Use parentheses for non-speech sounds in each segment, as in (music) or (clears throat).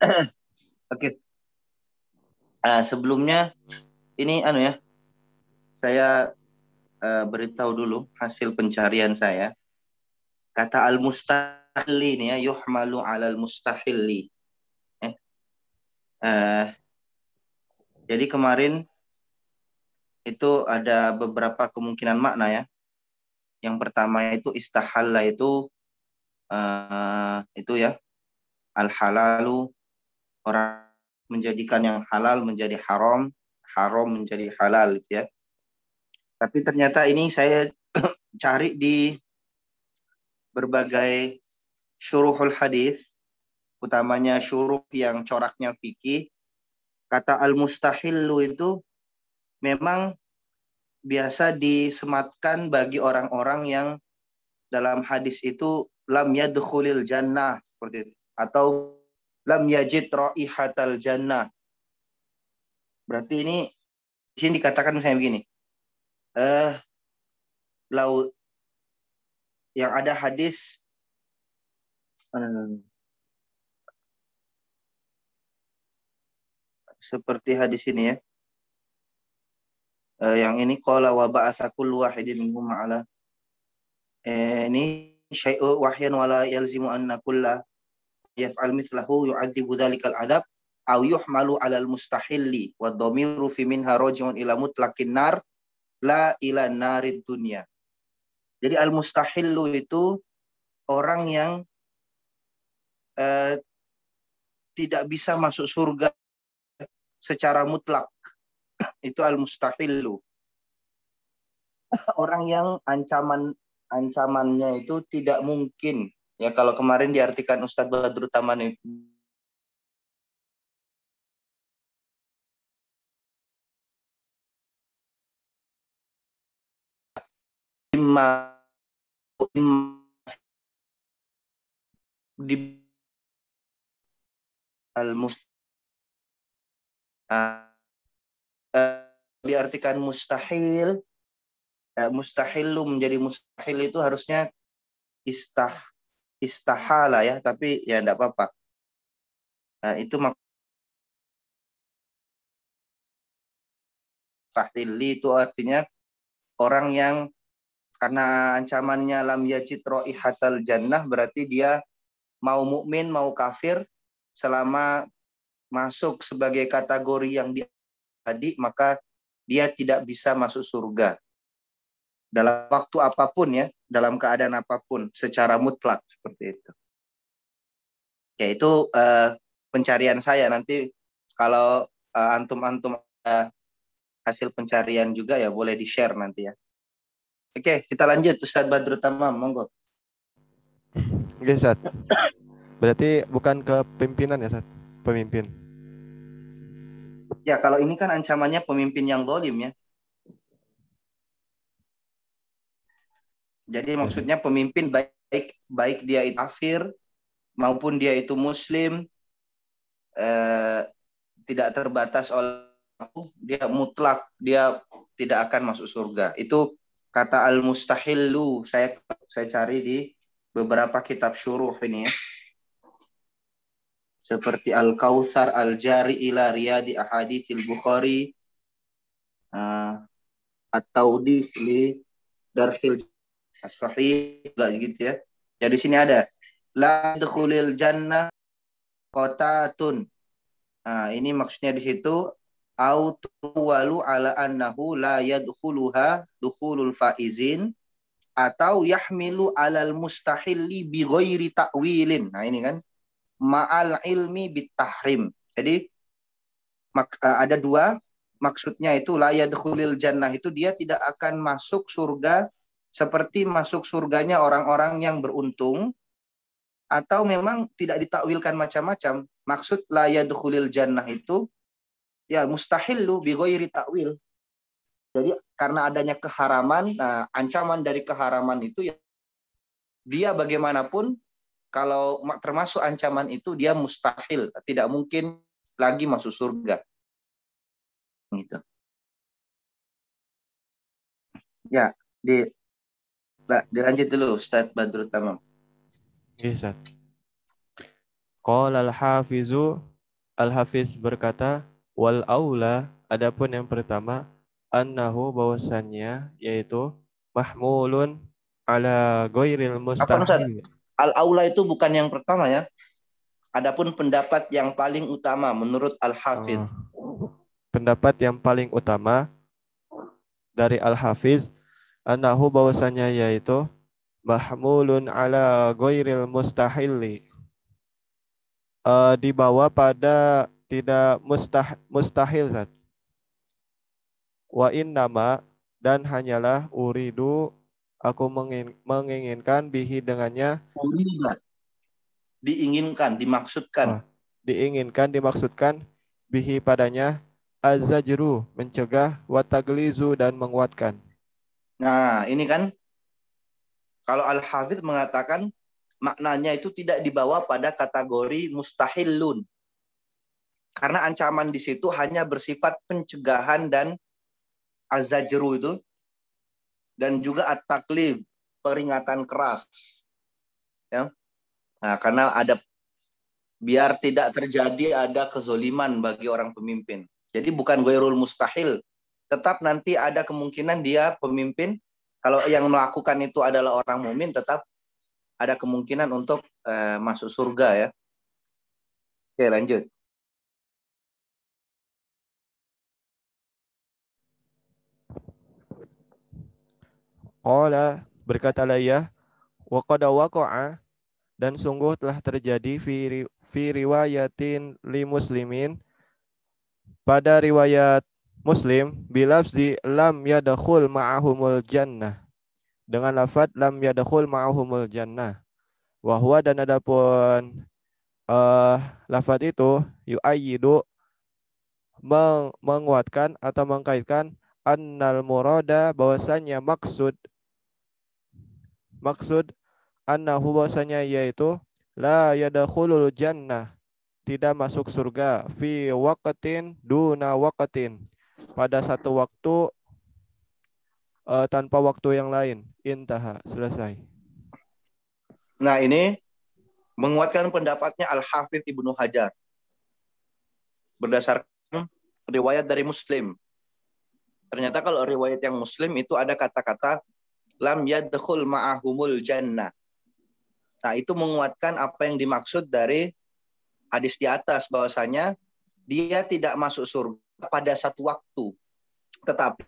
(coughs) Oke. Uh, sebelumnya ini anu ya, saya uh, beritahu dulu hasil pencarian saya. Kata al-mustahili ini ya, yuhmalu alal. Eh. Uh, jadi kemarin itu ada beberapa kemungkinan makna ya. Yang pertama itu istahalla itu uh, itu ya al halalu orang menjadikan yang halal menjadi haram, haram menjadi halal gitu ya. Tapi ternyata ini saya (clears throat) cari di berbagai syuruhul hadis, utamanya syuruh yang coraknya fikih. Kata al-mustahillu itu memang biasa disematkan bagi orang-orang yang dalam hadis itu lam yadkhulil jannah seperti itu atau lam yajid raihatal jannah. Berarti ini di sini dikatakan misalnya begini. Eh lau yang ada hadis seperti hadis ini ya uh, yang ini qala wa ba'atha kullu wahidin minhum ala eh, ini syai'u wahyan wala yalzimu anna kulla yaf'al mithlahu yu'adzibu dhalikal adab aw yuhmalu 'alal mustahilli wa dhamiru fi minha raji'un ila mutlaqin nar la ila narid dunya. Jadi al mustahillu itu orang yang eh, tidak bisa masuk surga secara mutlak (clears throat) itu al-mustahillu. Orang yang ancaman ancamannya itu tidak mungkin. Ya kalau kemarin diartikan Ustadz Badrut Taman itu di al uh, diartikan mustahil. Uh, mustahilu menjadi mustahil itu harusnya istah istahala ya tapi ya enggak apa-apa nah, itu mustahili itu artinya orang yang karena ancamannya lam yajid raihatal jannah berarti dia mau mukmin mau kafir selama masuk sebagai kategori yang di tadi, maka dia tidak bisa masuk surga. Dalam waktu apa pun ya, dalam keadaan apa pun, secara mutlak seperti itu. Ya itu uh, pencarian saya nanti kalau uh, antum-antum uh, hasil pencarian juga ya boleh di share nanti ya. Oke, kita lanjut Ustaz Badrul Tamam, monggo. Oke, Ustaz. Berarti bukan ke pimpinan ya, Ustaz? Pemimpin. Ya, kalau ini kan ancamannya pemimpin yang dolim ya. Jadi maksudnya pemimpin baik baik dia itu kafir maupun dia itu muslim eh, tidak terbatas oleh dia mutlak dia tidak akan masuk surga. Itu kata al mustahillu saya saya cari di beberapa kitab syuruh ini ya. Seperti Al-Kautsar Al-Jari ila Riyadi Ahaditsil Bukhari uh, atau di li Darhil As-Sahih gitu ya. Jadi sini ada la dukhulil jannah qatatun. Nah, ini maksudnya di situ au walu ala annahu la yadkhuluha dukhulul faizin atau yahmilu alal mustahilli bi ghairi ta'wilin. Nah, ini kan ma'al ilmi bitahrim. Jadi mak, eh, ada dua maksudnya itu la yadkhulil jannah itu dia tidak akan masuk surga seperti masuk surganya orang-orang yang beruntung atau memang tidak ditakwilkan macam-macam. Maksud la yadkhulil jannah itu ya mustahil lu bi takwil. Jadi karena adanya keharaman, nah, ancaman dari keharaman itu ya dia bagaimanapun kalau termasuk ancaman itu dia mustahil, tidak mungkin lagi masuk surga. Gitu. Ya, di nah, dilanjut dulu Ustaz Badrul Tamam. Iya, Ustaz. Qala al-hafizu Al-Hafiz berkata, wal aula, adapun yang pertama, annahu bahwasannya yaitu mahmulun ala ghairil mustahil. Al-aula itu bukan yang pertama ya. Adapun pendapat yang paling utama menurut Al-Hafiz. Oh. Pendapat yang paling utama dari Al-Hafiz annahu bahwasanya yaitu mahmulun ala ghairil mustahili uh, dibawa pada tidak mustah, mustahil Zat. Wa nama dan hanyalah uridu aku mengin, menginginkan bihi dengannya. Urida diinginkan dimaksudkan. Oh, diinginkan dimaksudkan bihi padanya. Azajru mencegah wataglizu dan menguatkan nah ini kan kalau al hafidh mengatakan maknanya itu tidak dibawa pada kategori mustahilun. Karena ancaman di situ hanya bersifat pencegahan dan azajru itu dan juga at-taklif, peringatan keras. Ya. Nah, karena ada biar tidak terjadi ada kezoliman bagi orang pemimpin. Jadi bukan goirul mustahil, tetap nanti ada kemungkinan dia pemimpin kalau yang melakukan itu adalah orang mumin tetap ada kemungkinan untuk uh, masuk surga ya. Oke, lanjut. Qala berkata ya wa qad waqa'a dan sungguh telah terjadi fi, fi riwayatin li muslimin pada riwayat Muslim bilafzi lam yadkhul ma'ahumul jannah dengan lafaz lam yadkhul ma'ahumul jannah. Wahwa dan adapun uh, lafaz itu yu'ayyidu meng menguatkan atau mengkaitkan annal murada bahwasanya maksud maksud annahu bahwasanya yaitu la yadkhulul jannah tidak masuk surga fi waqtin duna waqtin pada satu waktu uh, tanpa waktu yang lain. Intaha, selesai. Nah ini menguatkan pendapatnya Al-Hafidh Ibnu Hajar. Berdasarkan riwayat dari Muslim. Ternyata kalau riwayat yang Muslim itu ada kata-kata lam yadkhul ma'ahumul jannah. Nah, itu menguatkan apa yang dimaksud dari hadis di atas bahwasanya dia tidak masuk surga pada satu waktu. Tetapi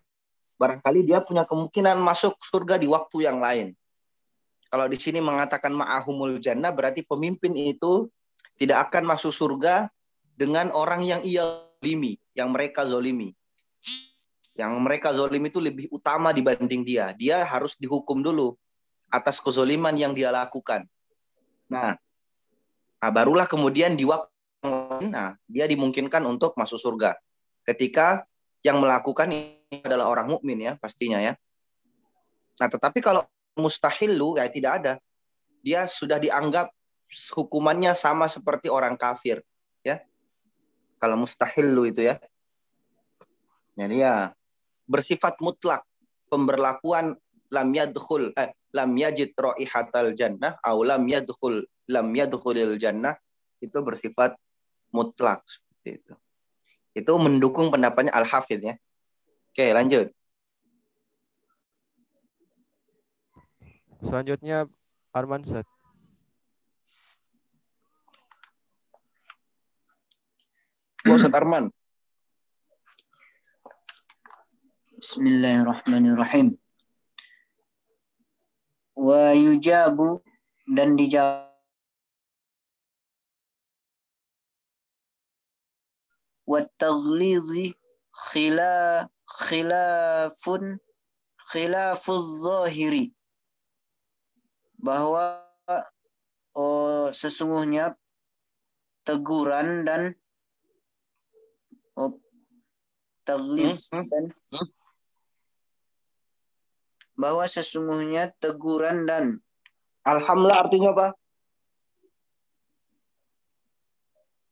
barangkali dia punya kemungkinan masuk surga di waktu yang lain. Kalau di sini mengatakan ma'ahumul jannah berarti pemimpin itu tidak akan masuk surga dengan orang yang ia zolimi, yang mereka zolimi. Yang mereka zolimi itu lebih utama dibanding dia. Dia harus dihukum dulu atas kezoliman yang dia lakukan. Nah, nah barulah kemudian di waktu nah, dia dimungkinkan untuk masuk surga. Ketika yang melakukan ini adalah orang mukmin ya pastinya ya. Nah, tetapi kalau mustahil lu ya tidak ada. Dia sudah dianggap hukumannya sama seperti orang kafir ya. Kalau mustahil lu itu ya. Jadi ya bersifat mutlak pemberlakuan lam yadkhul eh, lam yajid raihatal jannah atau lam yadkhul lam yadkhulil jannah itu bersifat mutlak seperti itu. Itu mendukung pendapatnya Al-Hafidh ya. Oke, lanjut. Selanjutnya Arman Set. Ustaz Arman. Bismillahirrahmanirrahim. Wa yujabu dan dijawab والتغليظ خلا خلاف خلاف الظاهر bahwa oh, sesungguhnya teguran dan oh, taglif hmm, hmm, dan hmm. bahwa sesungguhnya teguran dan alhamdulillah artinya apa?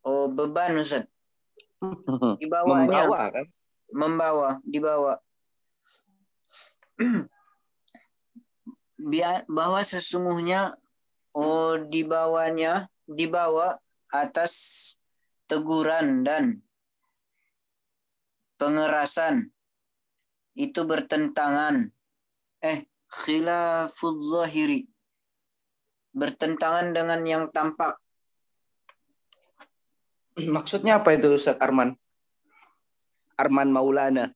Oh beban Ustaz. Dibawanya. Membawa kan? Membawa, dibawa. Biar, bahwa sesungguhnya oh dibawanya dibawa atas teguran dan pengerasan itu bertentangan eh khilaful zahiri bertentangan dengan yang tampak (clears throat) maksudnya apa itu Ustaz Arman? Arman Maulana.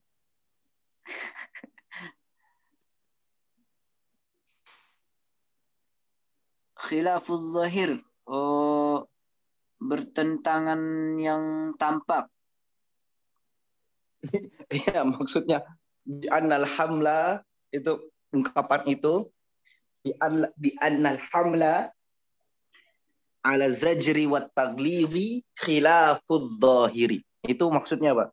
(laughs) Khilaful zahir. Oh bertentangan yang tampak. (laughs) Iya, maksudnya di annal hamla itu ungkapan itu bi an bi annal hamla ala zajri wa taglidi khilafudz zahiri. Itu maksudnya, Pak.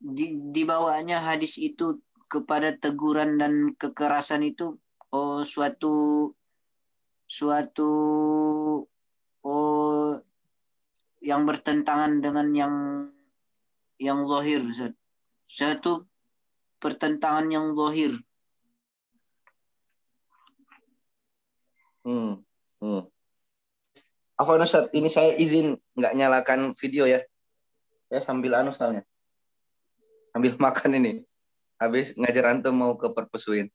di, dibawanya hadis itu kepada teguran dan kekerasan itu oh suatu suatu oh yang bertentangan dengan yang yang zahir satu pertentangan yang zahir hmm. hmm. Apa Ustaz, ini saya izin nggak nyalakan video ya. Saya sambil anu soalnya ambil (laughs) makan ini. Habis ngajar antum mau ke perpusuin.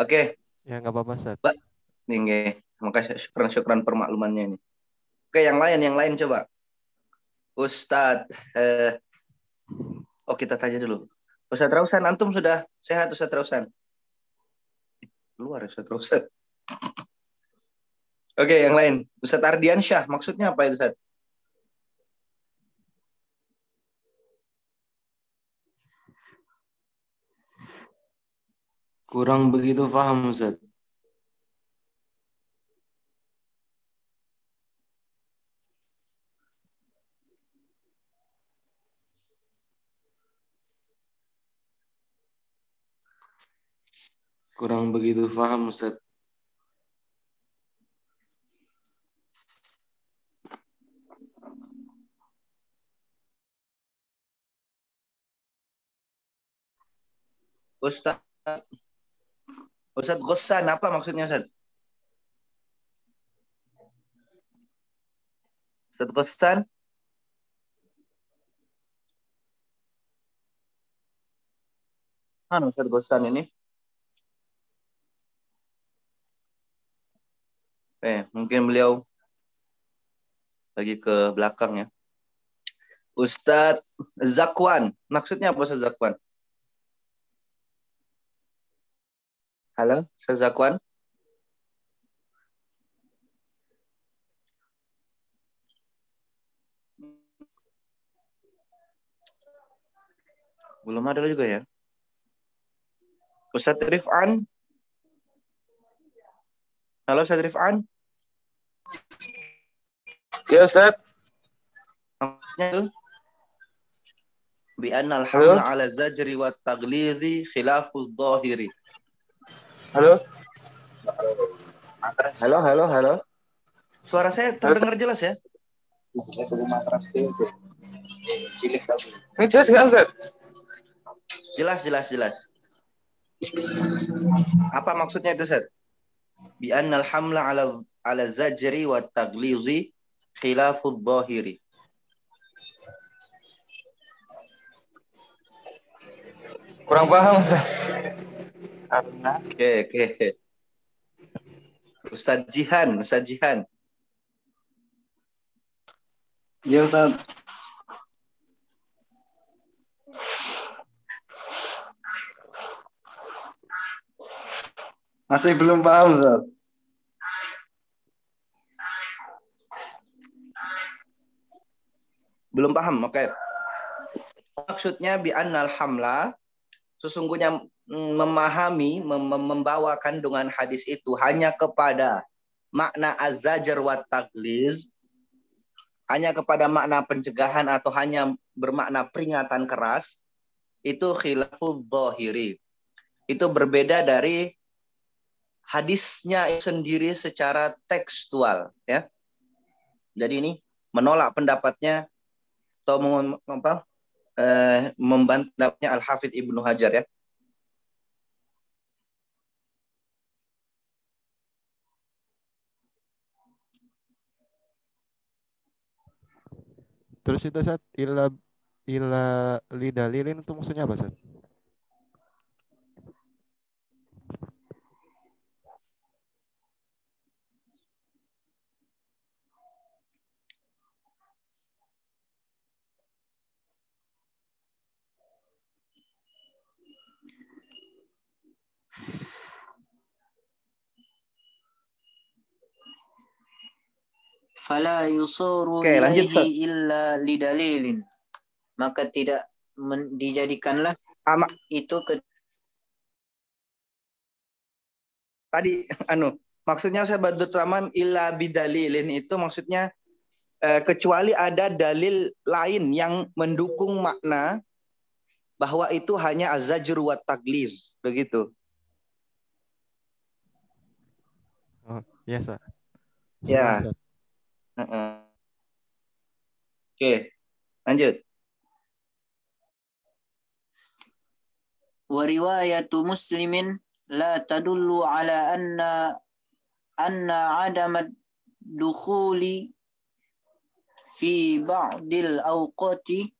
Oke. Okay. Ya nggak apa-apa, Sat. Mbak, nih, makasih syukran-syukran permaklumannya ini. Oke, yang lain, yang lain coba. Ustadz, eh, oh kita tanya dulu. Ustadz Rausan, antum sudah sehat Ustadz Rausan? Luar Ustadz Rausan. (laughs) Oke, yang lain. Ustadz Ardian Syah, maksudnya apa itu Ustadz? Kurang begitu paham Ustaz. Kurang begitu paham Ustaz. Ustaz Ustaz Ghossan, apa maksudnya Ustaz? Ustaz Ghossan? Mana Ustaz Ghossan ini? Eh, mungkin beliau lagi ke belakang ya. Ustadz Zakwan. Maksudnya apa Ustadz Zakwan? Halo, Sezakwan. Belum ada juga ya. Ustaz Rifan. Halo Ustaz Rifan. Ya Ustaz. Bi anna al ala zajri wa taglidhi khilafu dhahiri. Halo? Halo, halo, halo. Suara saya terdengar jelas ya? Ini jelas nggak, Ustaz? Jelas, jelas, jelas. Apa maksudnya itu, Ustaz? Bi annal hamla ala ala zajri wa taglizi khilafud dhahiri. Kurang paham, Ustaz karena oke oke Ustaz Jihan Ustaz Jihan Iya Ustaz Masih belum paham Ustaz Belum paham, oke. Okay. Maksudnya bi annal hamla sesungguhnya memahami, mem membawa kandungan hadis itu hanya kepada makna azajar wa tagliz, hanya kepada makna pencegahan atau hanya bermakna peringatan keras, itu khilaful zahiri. Itu berbeda dari hadisnya sendiri secara tekstual ya. Jadi ini menolak pendapatnya atau meng- apa, eh, membantahnya Al Hafidh Ibnu Hajar ya. Terus itu Ustaz, ila ila lidalilin itu maksudnya apa Ustaz? Fala yusaru Oke, lanjut, illa lidalilin maka tidak men- dijadikanlah Ama itu ke tadi (laughs) anu maksudnya saya badut tamam illa bidalilin itu maksudnya eh, kecuali ada dalil lain yang mendukung makna bahwa itu hanya azajr wa tagliz begitu. Oh, iya Ustaz. Ya. Ustaz. Oke, lanjut. wa riwayatu muslimin la tadullu ala anna anna adama dukhuli fi ba'dil awqati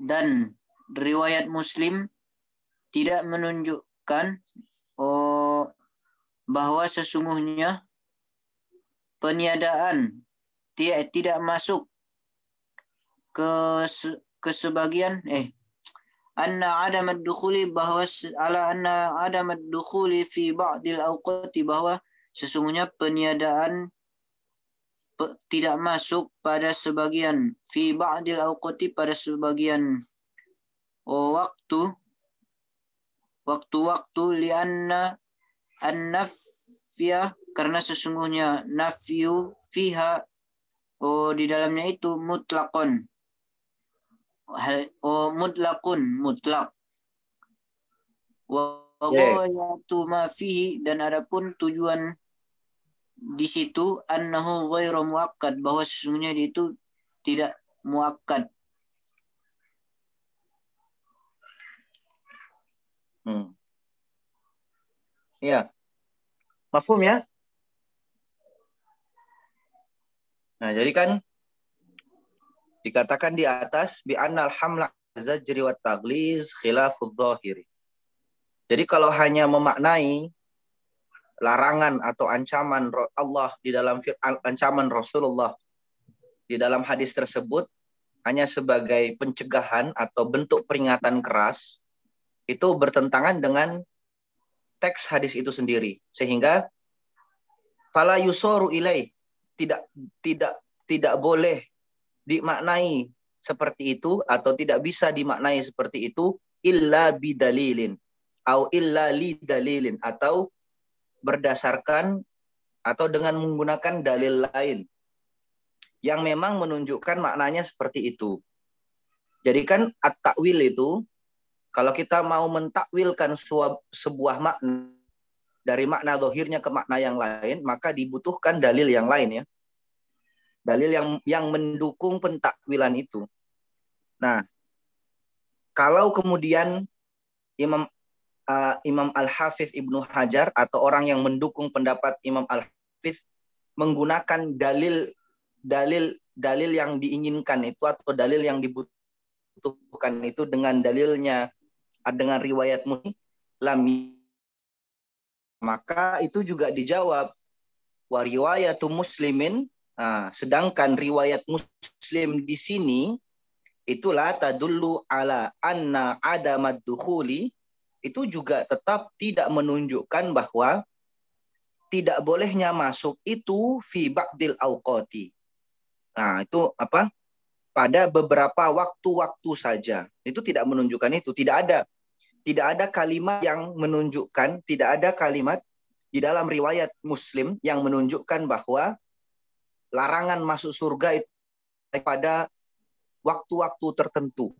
dan riwayat muslim tidak menunjukkan oh, bahwa sesungguhnya peniadaan tidak tidak masuk ke ke sebagian eh anna adam ad-dukhuli bahwa ala anna adam ad-dukhuli fi ba'dil awqati bahwa sesungguhnya peniadaan pe- tidak masuk pada sebagian fi ba'dil awqati pada sebagian oh, waktu waktu-waktu lianna an-nafya karena sesungguhnya nafyu fiha oh di dalamnya itu mutlakon hal oh mutlakun mutlak wa ghayatu ma fihi dan adapun tujuan di situ annahu ghairu muakkad bahwa sesungguhnya itu tidak muakkad Hmm. Iya. Mafhum ya? Nah, jadi kan dikatakan di atas bi annal hamla zajri wa tagliz khilafud dhahiri. Jadi kalau hanya memaknai larangan atau ancaman Allah di dalam ancaman Rasulullah di dalam hadis tersebut hanya sebagai pencegahan atau bentuk peringatan keras itu bertentangan dengan teks hadis itu sendiri sehingga fala yusoru ilai tidak tidak tidak boleh dimaknai seperti itu atau tidak bisa dimaknai seperti itu illa bidalilin atau illa li dalilin atau berdasarkan atau dengan menggunakan dalil lain yang memang menunjukkan maknanya seperti itu. Jadi kan at-takwil itu kalau kita mau mentakwilkan sebuah makna dari makna dohirnya ke makna yang lain, maka dibutuhkan dalil yang lain ya. Dalil yang yang mendukung pentakwilan itu. Nah, kalau kemudian Imam uh, Imam Al-Hafidh Ibnu Hajar atau orang yang mendukung pendapat Imam Al-Hafidh menggunakan dalil dalil dalil yang diinginkan itu atau dalil yang dibutuhkan itu dengan dalilnya dengan riwayat lam maka itu juga dijawab wa riwayatu muslimin Nah, sedangkan riwayat muslim di sini itulah tadullu ala anna adamad dukhuli itu juga tetap tidak menunjukkan bahwa tidak bolehnya masuk itu fi ba'dil awqati. Nah, itu apa? Pada beberapa waktu-waktu saja. Itu tidak menunjukkan itu, tidak ada tidak ada kalimat yang menunjukkan, tidak ada kalimat di dalam riwayat Muslim yang menunjukkan bahwa larangan masuk surga itu pada waktu-waktu tertentu.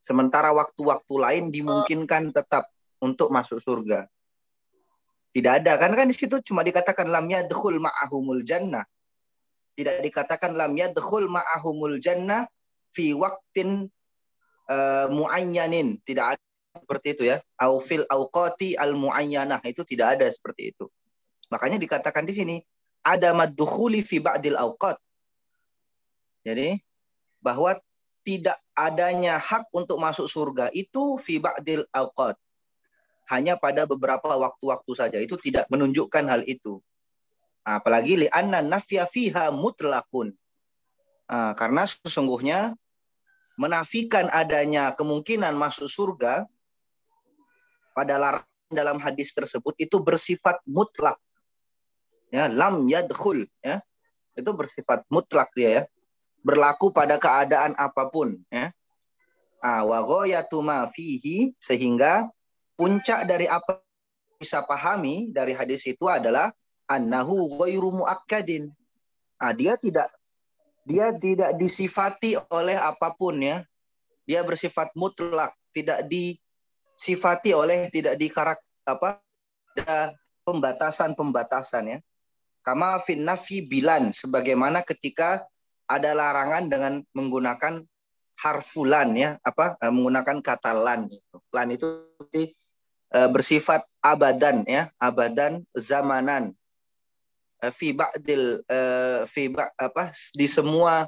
Sementara waktu-waktu lain dimungkinkan tetap untuk masuk surga. Tidak ada kan kan di situ cuma dikatakan lam yadkhul ma'ahumul jannah. Tidak dikatakan lam yadkhul ma'ahumul jannah fi waqtin uh, muayyanin. Tidak ada seperti itu ya. Au fil awqati al muayyanah itu tidak ada seperti itu. Makanya dikatakan di sini ada maddukhuli fi ba'dil awqat. Jadi bahwa tidak adanya hak untuk masuk surga itu fi ba'dil awqat hanya pada beberapa waktu-waktu saja. Itu tidak menunjukkan hal itu. Nah, apalagi li'anna nafya fiha mutlakun. Nah, karena sesungguhnya menafikan adanya kemungkinan masuk surga pada larangan dalam hadis tersebut itu bersifat mutlak. Ya, lam yadkhul ya. Itu bersifat mutlak dia ya. Berlaku pada keadaan apa pun ya. Ah, wa ma fihi sehingga puncak dari apa bisa pahami dari hadis itu adalah annahu ghairu muakkadin. Ah, dia tidak dia tidak disifati oleh apa pun ya. Dia bersifat mutlak, tidak disifati oleh tidak di karak apa ada pembatasan-pembatasan ya. Kama fin nafi bilan sebagaimana ketika ada larangan dengan menggunakan harfulan ya, apa eh, menggunakan kata lan itu. Lan itu Eh, bersifat abadan ya, abadan zamanan. Uh, fi ba'dil fi ba, apa di semua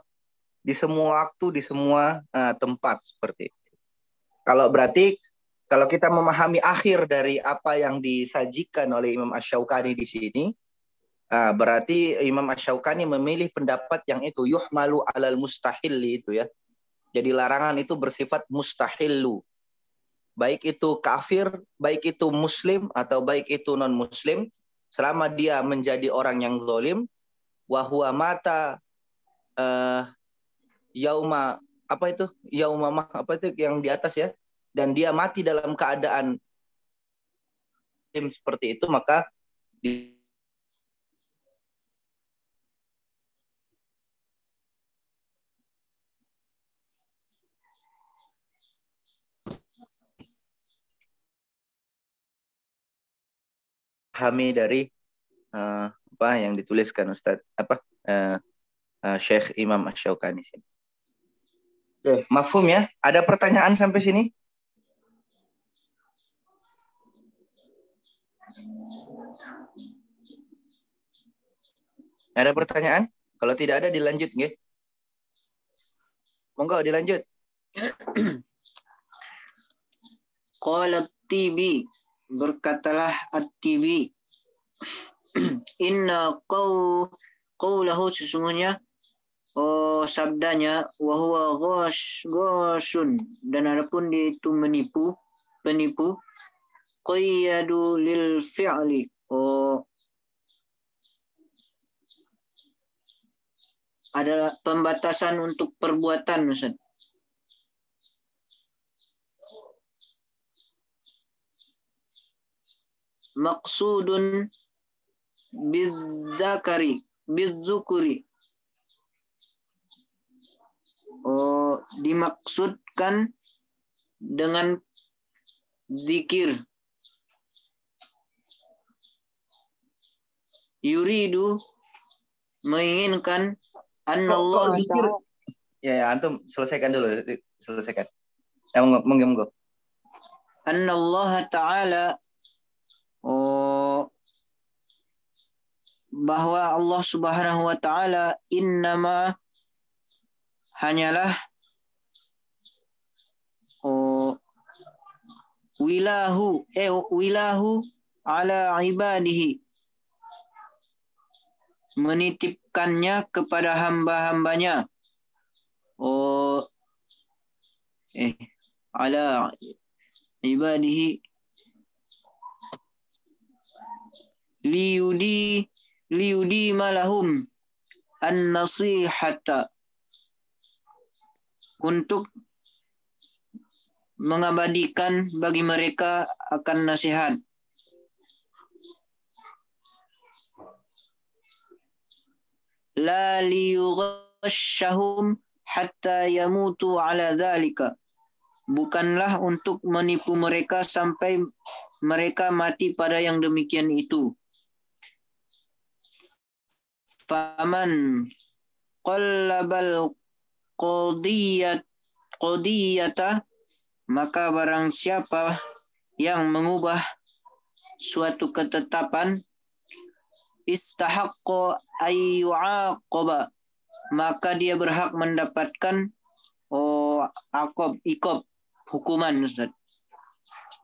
di semua waktu, di semua tempat seperti itu. Kalau berarti kalau kita memahami akhir dari apa yang disajikan oleh Imam Ash-Shawqani di sini, uh, berarti Imam Ash-Shawqani memilih pendapat yang itu yuhmalu alal mustahil itu ya. Jadi larangan itu bersifat mustahilu baik itu kafir, baik itu muslim atau baik itu non muslim, selama dia menjadi orang yang zalim, wahwa mata uh, yauma apa itu? Yauma apa itu yang di atas ya dan dia mati dalam keadaan seperti itu maka di, memahami dari uh, apa yang dituliskan Ustaz apa uh, uh, Syekh Imam Asy-Syaukani sini. Oke, mafhum ya? Ada pertanyaan sampai sini? Ada pertanyaan? Kalau tidak ada dilanjut nggih. Monggo dilanjut. (clears throat) Qala tibi berkatalah At-Tibi (clears throat) Inna qaw qawlahu sesungguhnya oh sabdanya wa huwa ghash ghashun dan adapun dia itu menipu penipu qayyadu lil fi'li oh adalah pembatasan untuk perbuatan Ustaz. Maqsudun bidzakari bidzukuri. Oh dimaksudkan dengan zikir yuridu menginginkan Allah ya, ya antum selesaikan dulu selesaikan. Yang monggo monggo Allah taala oh bahwa Allah Subhanahu wa taala innama hanyalah oh wilahu eh wilahu ala ibadihi menitipkannya kepada hamba-hambanya oh eh ala ibadihi liudi liudi malahum an-nasihata untuk mengabadikan bagi mereka akan nasihat. La liyughashahum hatta yamutu ala dhalika. Bukanlah untuk menipu mereka sampai mereka mati pada yang demikian itu. Faman qallabal qadiyat qadiyata maka barang siapa yang mengubah suatu ketetapan istahaqqo ayyu'aqaba maka dia berhak mendapatkan oh akob ikob hukuman Ustaz.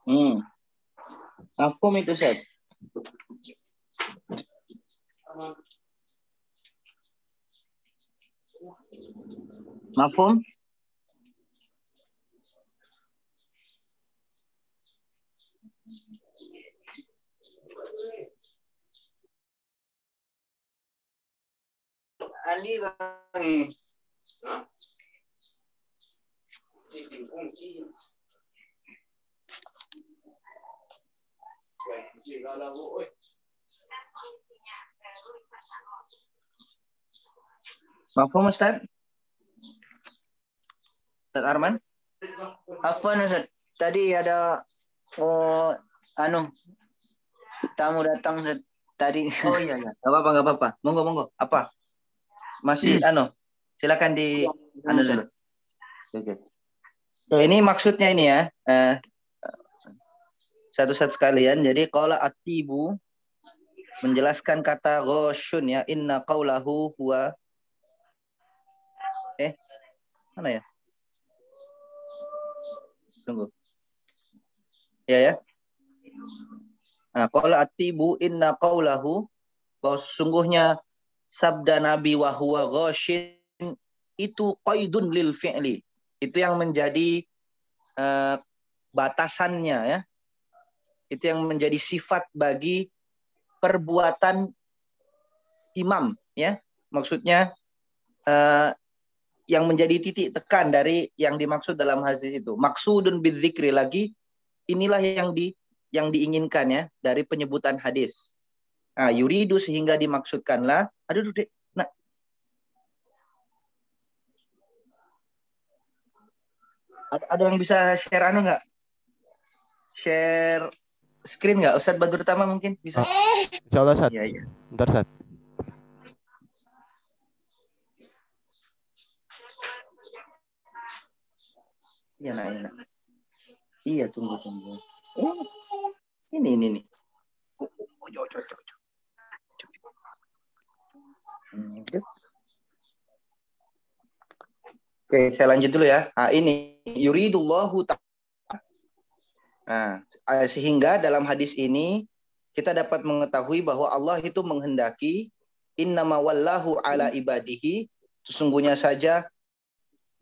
Hmm. Mafhum itu, Ustaz? Mafhum? Andi bang Mafhum, Ustaz? Ustaz Arman? Afwan Ustaz. Tadi ada oh anu tamu datang Ustaz. Tadi Oh iya, iya. Gak apa-apa, gak apa-apa. Monggo, monggo. Apa? Masih, anu, silakan di... Anu dulu. Oke. Oke, ini maksudnya ini ya. Eh, satu-satu sekalian. Jadi, qala atibu menjelaskan kata ghoshun ya. Inna qawlahu huwa... Eh, mana ya? Tunggu. Ya, ya. Nah, qala atibu inna qawlahu bahwa sesungguhnya sabda Nabi wa huwa ghashin itu qaidun lil fi'li. Itu yang menjadi eh, batasannya ya. Itu yang menjadi sifat bagi perbuatan imam ya. Maksudnya eh, yang menjadi titik tekan dari yang dimaksud dalam hadis itu. Maksudun bidzikri lagi inilah yang di yang diinginkan ya dari penyebutan hadis. Nah, yuridu sehingga dimaksudkanlah. Aduh, dek. Nah. Ada, ada yang bisa share anu nggak? Share screen nggak? Ustadz Badrul Tama mungkin bisa? Insya Allah, Sat. Iya, iya. Bentar, Sat. Iya, nah, iya. Iya, tunggu, tunggu. Oh, ini, ini, ini. Oh, oh, oh, oh, oh, oh. Hmm, gitu. Oke, saya lanjut dulu ya. Nah, ini yuridullahu ta'ala. Nah, eh, sehingga dalam hadis ini kita dapat mengetahui bahwa Allah itu menghendaki innama wallahu ala ibadihi sesungguhnya saja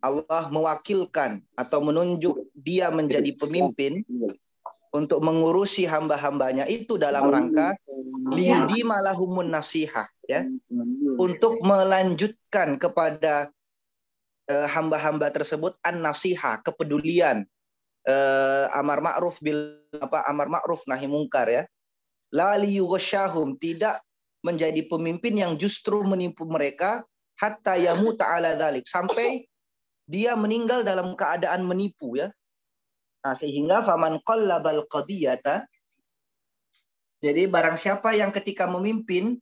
Allah mewakilkan atau menunjuk dia menjadi pemimpin untuk mengurusi hamba-hambanya itu dalam rangka liudi malahumun nasihah ya untuk melanjutkan kepada eh, hamba-hamba tersebut an nasiha kepedulian. Eh, amar ma'ruf bil apa amar ma'ruf nahi mungkar ya. La liyughsyahum tidak menjadi pemimpin yang justru menipu mereka hatta yamuta ala dzalik sampai dia meninggal dalam keadaan menipu ya. Nah, sehingga faman qallabal qadiyata jadi barang siapa yang ketika memimpin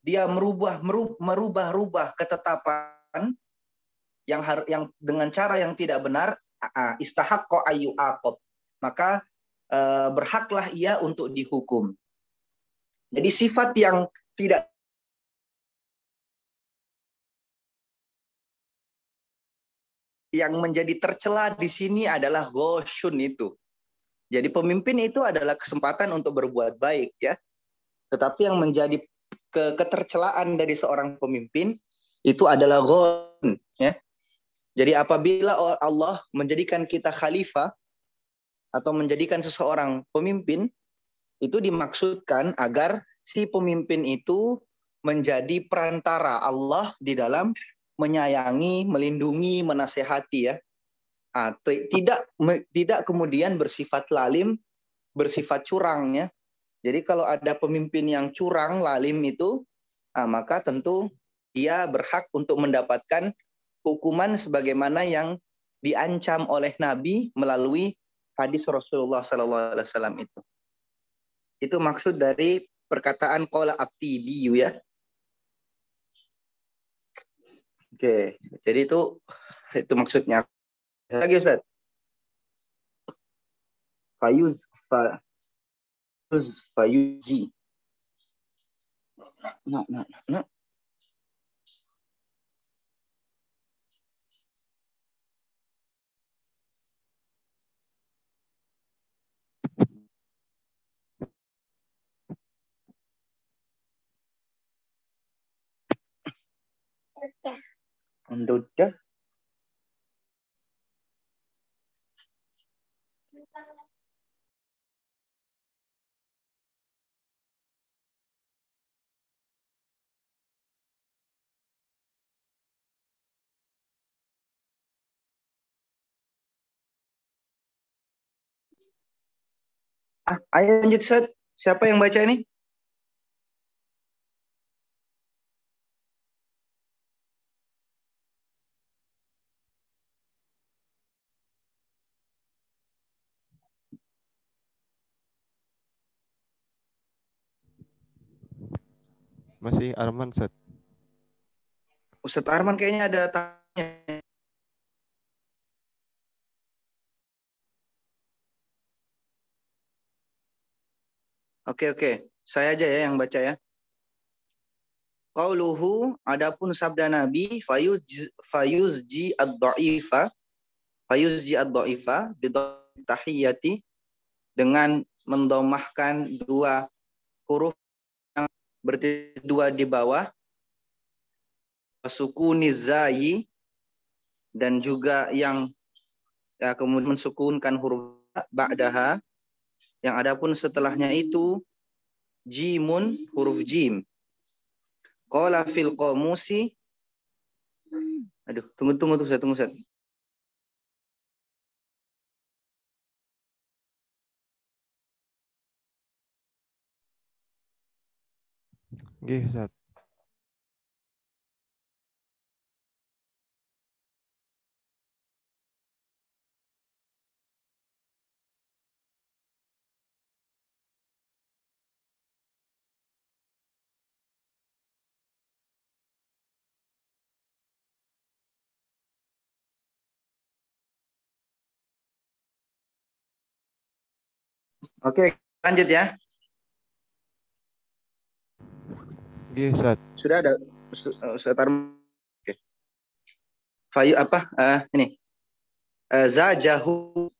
dia merubah merubah rubah ketetapan yang har, yang dengan cara yang tidak benar istahaqqa ayu aqab maka eh, berhaklah ia untuk dihukum jadi sifat yang tidak yang menjadi tercela di sini adalah goshun itu. Jadi pemimpin itu adalah kesempatan untuk berbuat baik ya. Tetapi yang menjadi ke ketercelaan dari seorang pemimpin itu adalah ghon ya. Jadi apabila Allah menjadikan kita khalifah atau menjadikan seseorang pemimpin itu dimaksudkan agar si pemimpin itu menjadi perantara Allah di dalam menyayangi, melindungi, menasehati ya. Nah, tidak tidak kemudian bersifat lalim, bersifat curang ya. Jadi kalau ada pemimpin yang curang, lalim itu, nah, maka tentu dia berhak untuk mendapatkan hukuman sebagaimana yang diancam oleh Nabi melalui hadis Rasulullah Sallallahu Alaihi Wasallam itu. itu maksud dari perkataan qala at-tibiyu ya. Oke, jadi itu itu maksudnya. Lagi Ustaz. Fayuz fa fayuz fayuji. Nah, nah, nah, nah. Udah. Ah, ayo lanjut Ustaz. Siapa yang baca ini? Masih Arman Ustaz. Ustaz Arman kayaknya ada tanya. Oke oke, saya aja ya yang baca ya. Qauluhu adapun sabda Nabi fayuz fayuzji ad-dha'ifa fayuzji ad-dha'ifa bidhahiyyati dengan mendomahkan dua huruf yang berarti dua di bawah sukuni zayi dan juga yang ya, kemudian mensukunkan huruf ba'daha yang adapun setelahnya itu jimun huruf jim Qala fil qamusi Aduh, tunggu tunggu tuh saya tunggu saya. Nggih, Ustaz. Oke, lanjut ya. Ustaz. Sudah ada Ustaz Arman. Oke. Fayu apa? Eh, ini. Eh, zajahu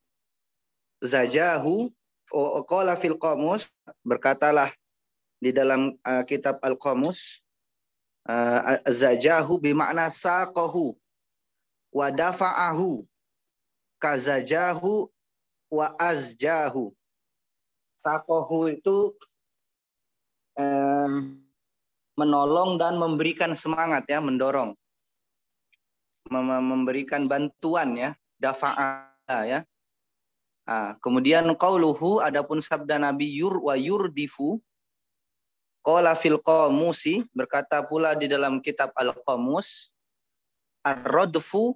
zajahu qala fil qamus berkatalah di dalam eh, kitab al-qamus eh, zajahu bermakna saqahu wa dafa'ahu kazajahu wa azjahu sakohu itu em, menolong dan memberikan semangat ya, mendorong, Mem- memberikan bantuan ya, dafa'a ya. Ah, kemudian qauluhu adapun sabda Nabi yur wa yurdifu qala fil qamusi berkata pula di dalam kitab al-qamus ar-radfu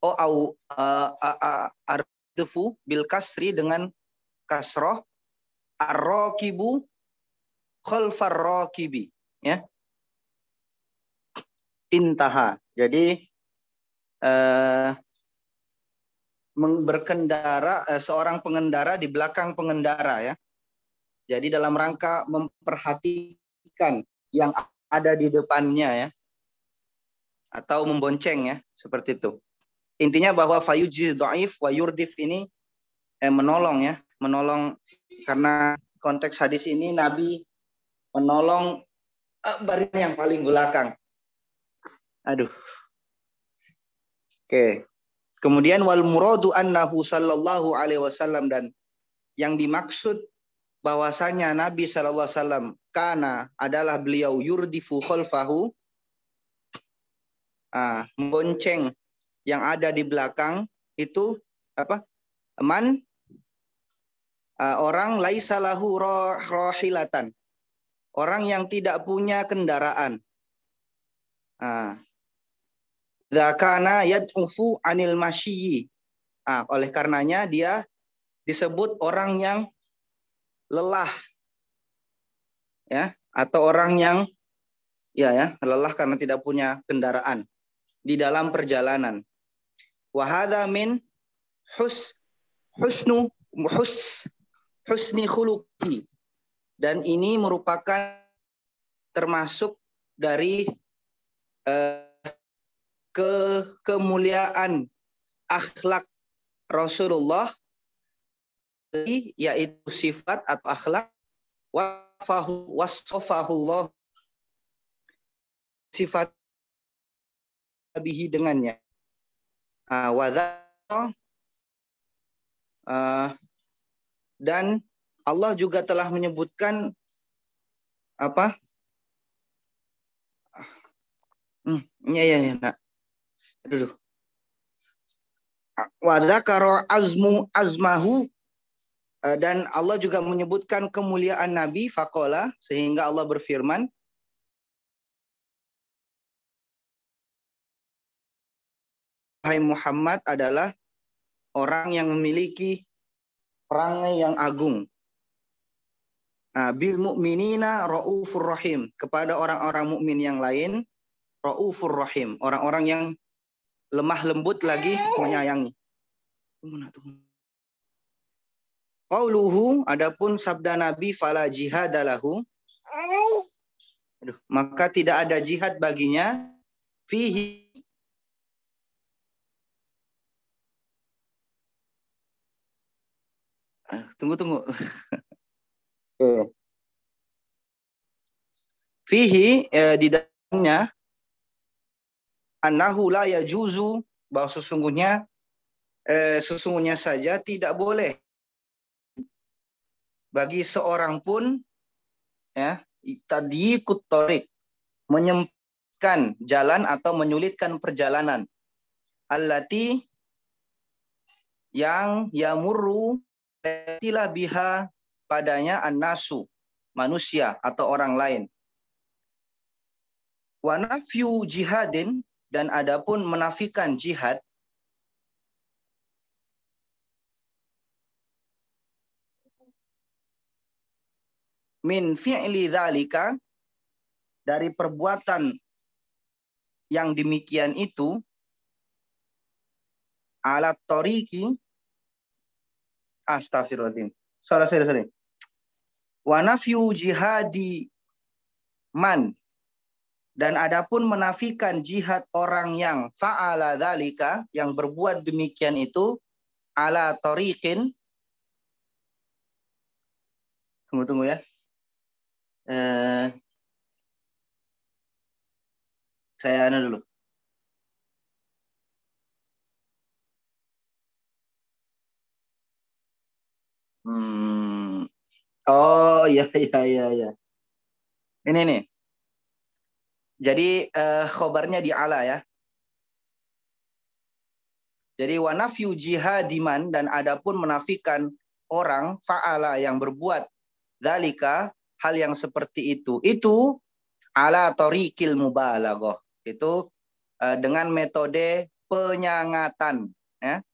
au uh, ar-radfu bil kasri dengan kasroh ar-rakibu khalfar rakibi ya. Intaha. Jadi eh, berkendara eh, seorang pengendara di belakang pengendara ya. Jadi dalam rangka memperhatikan yang ada di depannya ya. Atau membonceng ya seperti itu. Intinya bahwa fayuji dhaif wa yurdif ini eh, menolong ya menolong karena konteks hadis ini Nabi menolong eh, baris yang paling belakang. Aduh. Oke. Kemudian wal muradu annahu sallallahu alaihi wasallam dan yang dimaksud bahwasanya Nabi sallallahu alaihi wasallam karena adalah beliau yurdifu khalfahu ah, membonceng yang ada di belakang itu apa? Man uh, orang laisalahu rohilatan. Orang yang tidak punya kendaraan. Uh, Zakana yad'ufu anil masyiyi. Ah, oleh karenanya dia disebut orang yang lelah ya atau orang yang ya ya lelah karena tidak punya kendaraan di dalam perjalanan. Wahada min hus husnu hus husni khuluqi dan ini merupakan termasuk dari uh, ke kemuliaan akhlak Rasulullah yaitu sifat atau akhlak wafahu wasfahullah sifat bihi dengannya. Uh, dan Allah juga telah menyebutkan apa? Hmm, ya ya ya. Nah. Aduh. Wadakaro azmu azmahu dan Allah juga menyebutkan kemuliaan Nabi fakola sehingga Allah berfirman Hai Muhammad adalah orang yang memiliki perangai yang agung. Nah, bil mukminina raufur rahim. Kepada orang-orang mukmin yang lain raufur rahim, orang-orang yang lemah lembut lagi menyayangi. Qauluhu adapun sabda Nabi fala jihadalahu Aduh, maka tidak ada jihad baginya. Fihi (laughs) tunggu tunggu. Oke. Fihi eh, di dalamnya annahu la yajuzu bahwa sesungguhnya eh, sesungguhnya saja tidak boleh bagi seorang pun ya tadi kutorik menyempitkan jalan atau menyulitkan perjalanan allati yang yamurru tilah biha padanya an-nasu, manusia atau orang lain. Wa nafyu jihadin dan adapun menafikan jihad min fi'li dzalika dari perbuatan yang demikian itu alat toriki Astagfirullahaladzim. Sorry, sorry, sorry. Wa nafyu jihadi man. Dan adapun menafikan jihad orang yang fa'ala dhalika, yang berbuat demikian itu, ala tariqin. Tunggu, tunggu ya. Eh, saya anu dulu. Hmm. Oh iya (laughs) iya iya iya. Ini nih. Jadi uh, khobarnya di ala ya. Jadi wanafyu jihadiman dan adapun menafikan orang faala yang berbuat dalika hal yang seperti itu. Itu ala torikil mubalaghah. Itu uh, dengan metode penyangatan ya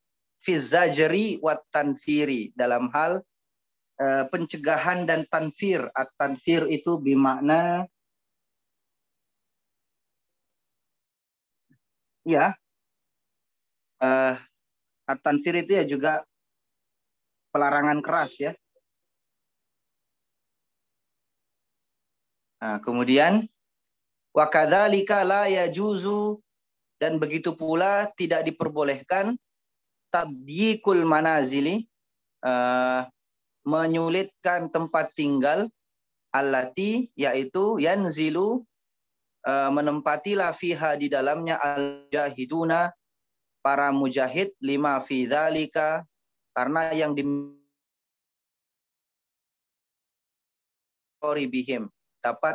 fizajri wat tanfiri dalam hal uh, pencegahan dan tanfir. At-tanfir itu bermakna ya uh, at-tanfir itu ya juga pelarangan keras ya. Nah, kemudian wa kadzalika la yajuzu dan begitu pula tidak diperbolehkan tadyikul manazili uh, menyulitkan tempat tinggal allati yaitu yanzilu uh, menempatilah fiha di dalamnya al-jahiduna para mujahid lima fi dzalika karena yang di bihim dapat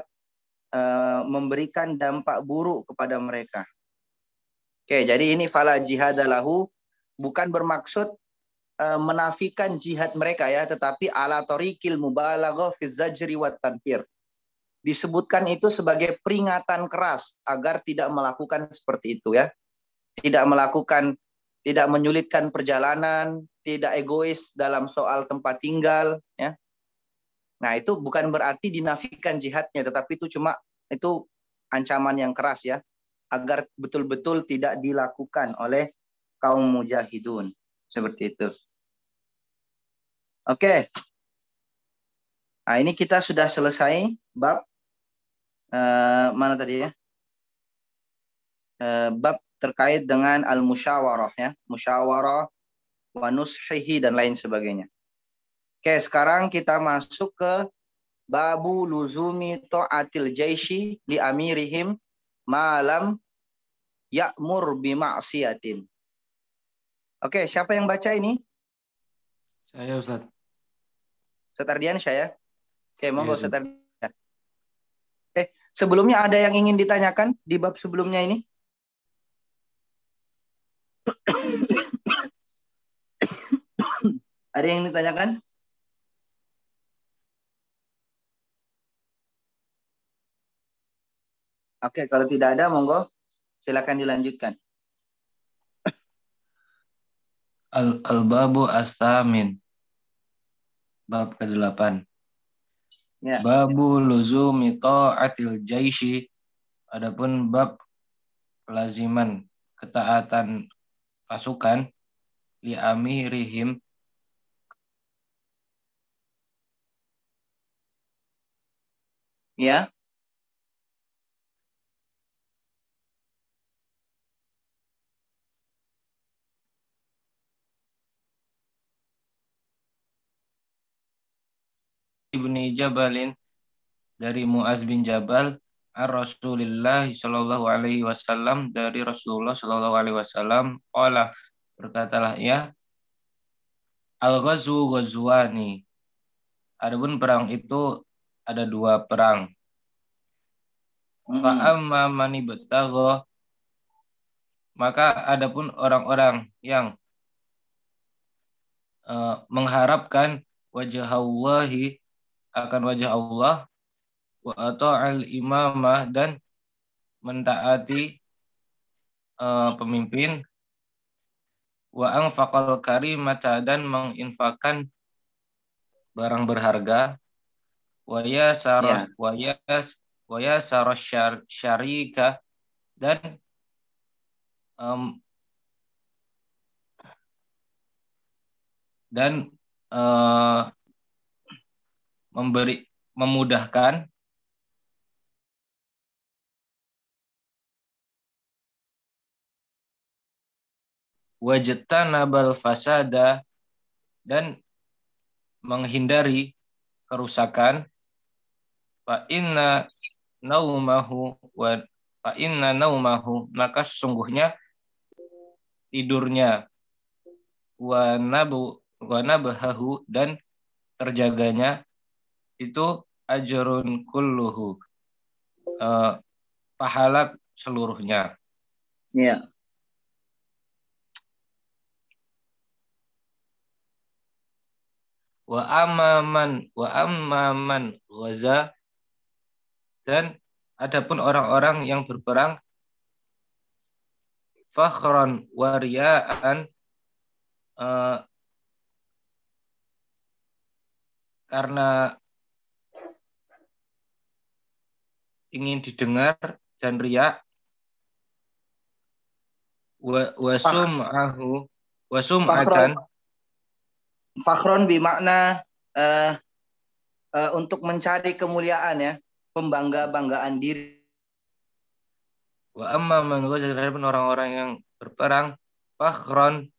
uh, memberikan dampak buruk kepada mereka. Oke, jadi ini fala jihadalahu bukan bermaksud uh, menafikan jihad mereka ya, tetapi ala torikil mubalaghah fi zajri wa tanfir. Disebutkan itu sebagai peringatan keras agar tidak melakukan seperti itu ya. Tidak melakukan tidak menyulitkan perjalanan, tidak egois dalam soal tempat tinggal ya. Nah, itu bukan berarti dinafikan jihadnya, tetapi itu cuma itu ancaman yang keras ya, agar betul-betul tidak dilakukan oleh kaum mujahidun. Seperti itu. Oke. Nah, ini kita sudah selesai bab eh, mana tadi ya? Eh, bab terkait dengan al-musyawarah ya, musyawarah wa nushihi dan lain sebagainya. Oke, sekarang kita masuk ke babu luzumi ta'atil jaishi li amirihim malam ya'mur bima'siyatin. Oke, siapa yang baca ini? Saya Ustaz. Ustaz Ardiansyah ya? Oke, monggo Iya, Ustaz Ardiansyah. Eh, sebelumnya ada yang ingin ditanyakan di bab sebelumnya ini? (coughs) ada yang ditanyakan? Oke, kalau tidak ada, monggo silakan dilanjutkan. Al Al-Babu Astamin. Bab ke-8. Ya. Babu luzumi ta'atil jaishi. Adapun bab kelaziman ketaatan pasukan li amirihim Ya. Ibni Jabalin dari Muaz bin Jabal ar Rasulillah Shallallahu Alaihi Wasallam dari Rasulullah Shallallahu Alaihi Wasallam Allah berkatalah ia al ghazwu ghazwani adapun perang itu ada dua perang Mm-mm. fa amma man ibtagha maka adapun orang-orang yang eh, mengharapkan wajah Allahi akan wajah Allah wa ata'al imamah dan mentaati eh, pemimpin wa anfaqal karimata dan menginfakkan barang berharga wa yasara Ya. wa yas wa syar, syarika dan em, dan eh, memberi memudahkan. Wajtanabal fasada dan menghindari kerusakan. Fa inna naumahu wa fa inna naumahu maka sesungguhnya tidurnya. Wa nabu wa nabahahu dan terjaganya itu ajrun kulluhu. Eh, pahala seluruhnya. Ya. wa amaman wa amaman ghaza. Dan adapun orang-orang yang berperang fakhran wariyaan eh, karena ingin didengar dan riak. Wa wasum'ahu wasum'atan Fakhron bimakna eh, eh, untuk mencari kemuliaan ya, pembangga-banggaan diri. Wa amma man orang-orang yang berperang fakhron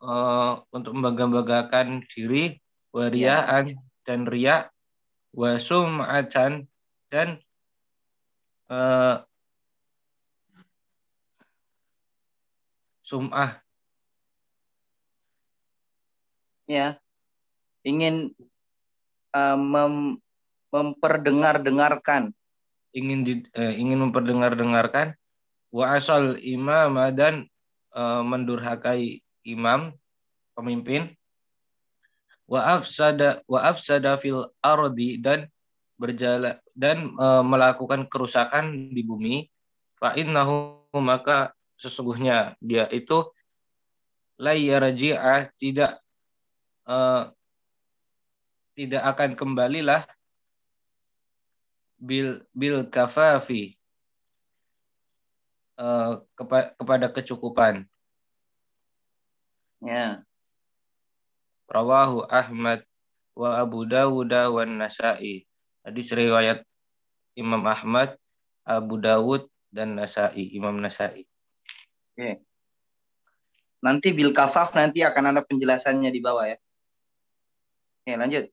eh, untuk membangga-banggakan diri wariaan dan riak wa sum'atan dan eh, sum'ah. Ya. Ingin eh, mem- memperdengar-dengarkan. Ingin di- eh, ingin memperdengar-dengarkan. Wa asal imam dan eh, mendurhakai imam pemimpin. Wa afsada wa afsada fil ardi dan berjalan dan eh, melakukan kerusakan di bumi fa innahu maka sesungguhnya dia itu la yarji'a tidak eh, tidak akan kembalilah bil bil kafafi eh, kepa- kepada kecukupan. Ya. Rawahu Ahmad wa Abu Dawud wa Nasa'i. Hadis riwayat Imam Ahmad, Abu Dawud dan Nasa'i, Imam Nasa'i. Oke. Nanti bil kafaf nanti akan ada penjelasannya di bawah ya. Oke, lanjut.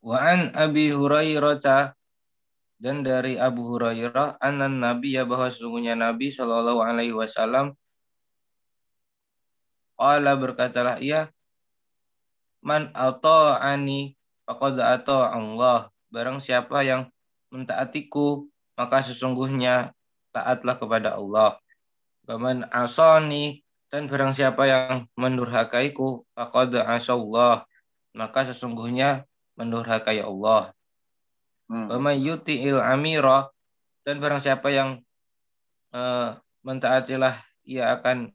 Wa an Abi Hurairah dan dari Abu Hurairah anan Nabi ya bahwa sesungguhnya Nabi Shallallahu alaihi wasallam qala berkatalah ia man ata'ani faqad ata Allah. Barang siapa yang mentaatiku maka sesungguhnya taatlah kepada Allah. Baman asani dan barang siapa yang mendurhakaiku faqad asallah maka sesungguhnya mendurhakai Allah. Hmm. Wa may yuti'il amira dan barang siapa yang eh, mentaatilah ia akan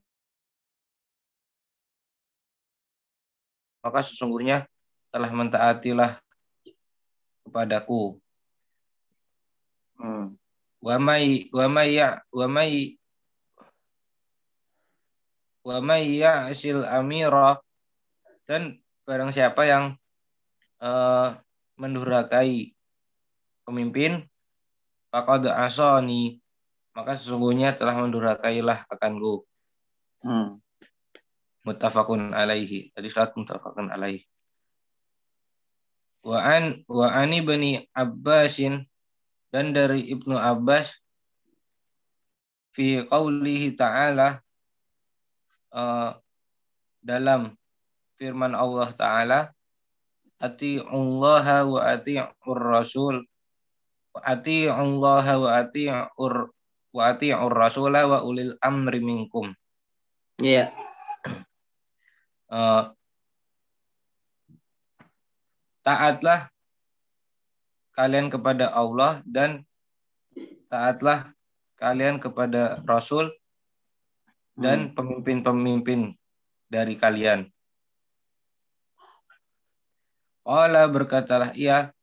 maka sesungguhnya telah mentaatilah kepadaku. Hmm. Wa may wa may ya wa may wa may ya'sil amira dan barang siapa yang eh, mendurhakai pemimpin faqad asani maka sesungguhnya telah mendurhakailah akanku Hmm. muttafaqun alaihi hadis surat muttafaqun alaihi wa an wa ani bani abbasin dan dari ibnu abbas fi qaulihi ta'ala eh, dalam firman Allah taala ati'ullaha wa ati'ur rasul wa ati'ullaha wa ati'ur wa ati'ur rasula wa ulil amri minkum Iya. Eh, taatlah kalian kepada Allah dan taatlah kalian kepada Rasul dan pemimpin-pemimpin dari kalian. Allah berkatalah ia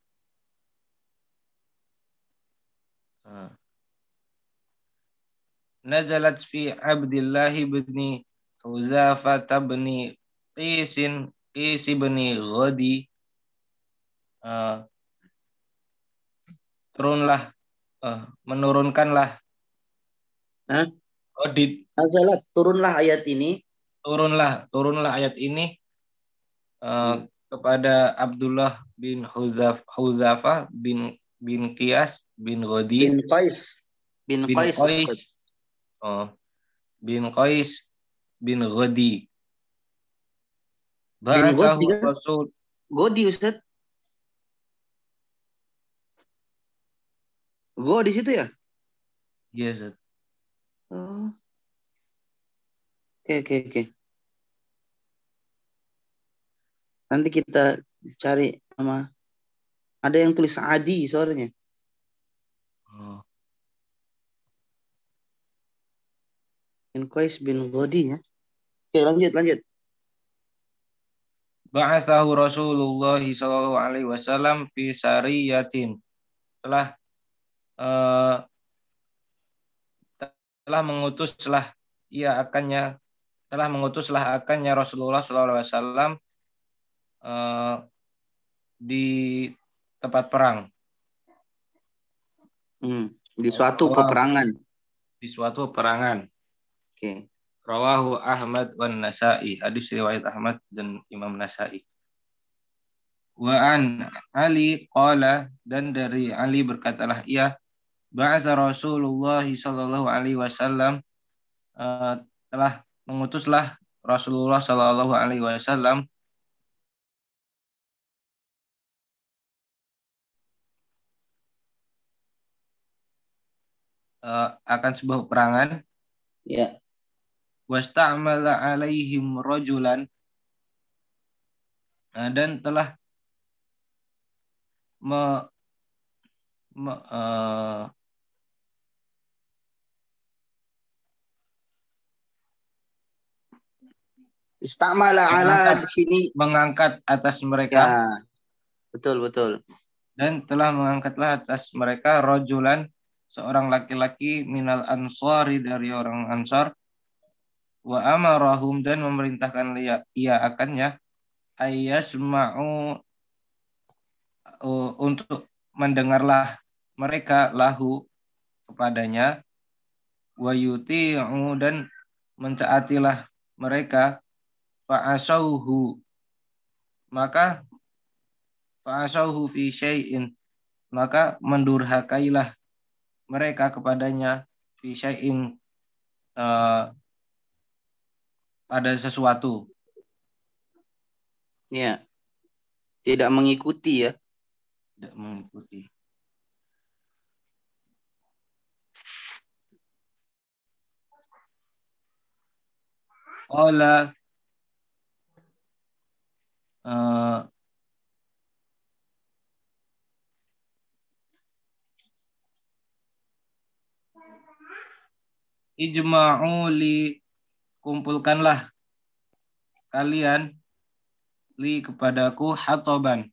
Eh, nazalat fi Abdullah bin Huzafah bin Qisin Qis bin Ghadi Eh, turunlah eh, menurunkanlah Hah? Audit Nazalat turunlah ayat ini turunlah turunlah ayat ini eh, kepada Abdullah bin Huzaf Huzafah bin bin Qiyas bin Ghadi bin Qais bin, bin Qais. Qais oh, bin Qais bin Ghadi Ghadi kan? Rasul Godi Ustaz. Go di situ ya? Yes, Ustaz. Oh. Oke, oke, oke. Nanti kita cari nama. Ada yang tulis Adi soalnya. Oh. Bin Qais bin Godi ya. Oke, lanjut, lanjut. Ba'athahu Rasulullah sallallahu alaihi wasallam fi sariyatin. Telah eh, telah mengutuslah ia akannya telah mengutuslah akannya Rasulullah wasallam eh, di tempat perang Hmm. Di suatu Wow. peperangan. di suatu perangan. Oke. Rawahu Ahmad wan Nasa'i. Hadis riwayat Ahmad dan Imam Nasa'i. Wa an Ali qala dan dari Ali berkatalah ia ba'atha Rasulullah sallallahu alaihi wasallam eh, telah mengutuslah Rasulullah sallallahu alaihi wasallam. Eh, akan sebuah perangan Ya. wasta'mala alaihim rajulan. Nah, dan telah me, me, eh, Istamala ala di sini. mengangkat atas mereka Ya. Betul, betul. dan telah mengangkatlah atas mereka rojulan seorang laki-laki minal ansari dari orang ansar wa amarahum dan memerintahkan ia, ia akannya ayasma'u uh, untuk mendengarlah mereka lahu kepadanya wa yuti'u dan mentaatilah mereka fa'asauhu maka fa'asauhu fi syai'in maka mendurhakailah mereka kepadanya fi syai'in uh, pada sesuatu Ya. Tidak mengikuti ya. tidak mengikuti Qala uh, Ijma'u kumpulkanlah kalian li kepadaku hatoban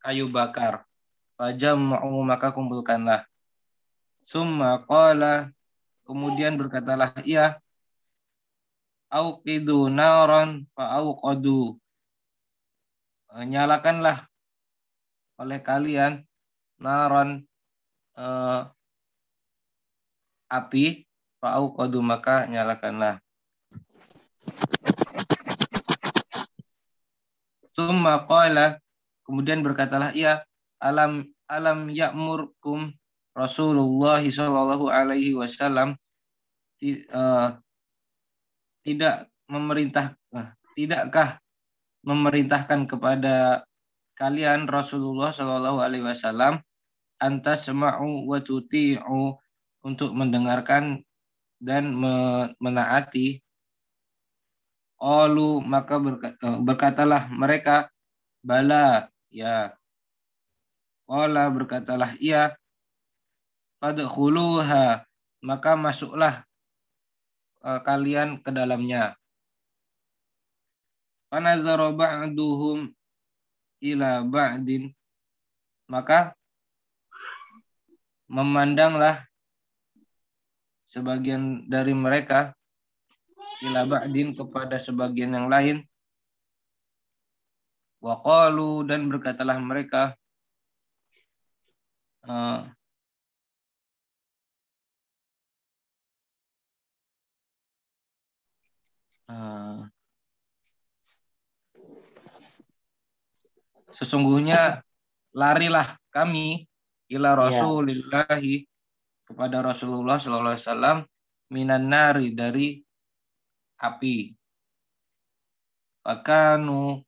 kayu bakar. Fajam'u maka kumpulkanlah. Summa qala kemudian berkatalah ia auqidu naran Eh, nyalakanlah oleh kalian naran eh, api. Fa'auqadu maka nyalakanlah. Summa qala kemudian berkatalah ia alam alam ya'murkum Rasulullah sallallahu alaihi wasallam? Eh, tidak memerintah eh, tidakkah memerintahkan kepada kalian Rasulullah sallallahu alaihi wasallam antas sema'u wa tuti'u untuk mendengarkan dan me- menaati. Qalu maka eh, berkatalah mereka bala ya. Qala berkatalah ia fadkhuluha maka masuklah eh, kalian ke dalamnya fanazara ba'duhum ila ba'din. Maka memandanglah sebagian dari mereka ila ba'din kepada sebagian yang lain. Wa qalu dan berkatalah mereka eh, eh, sesungguhnya larilah kami ila rasulillahi kepada Rasulullah sallallahu alaihi wasallam minan nari dari api. Fakanu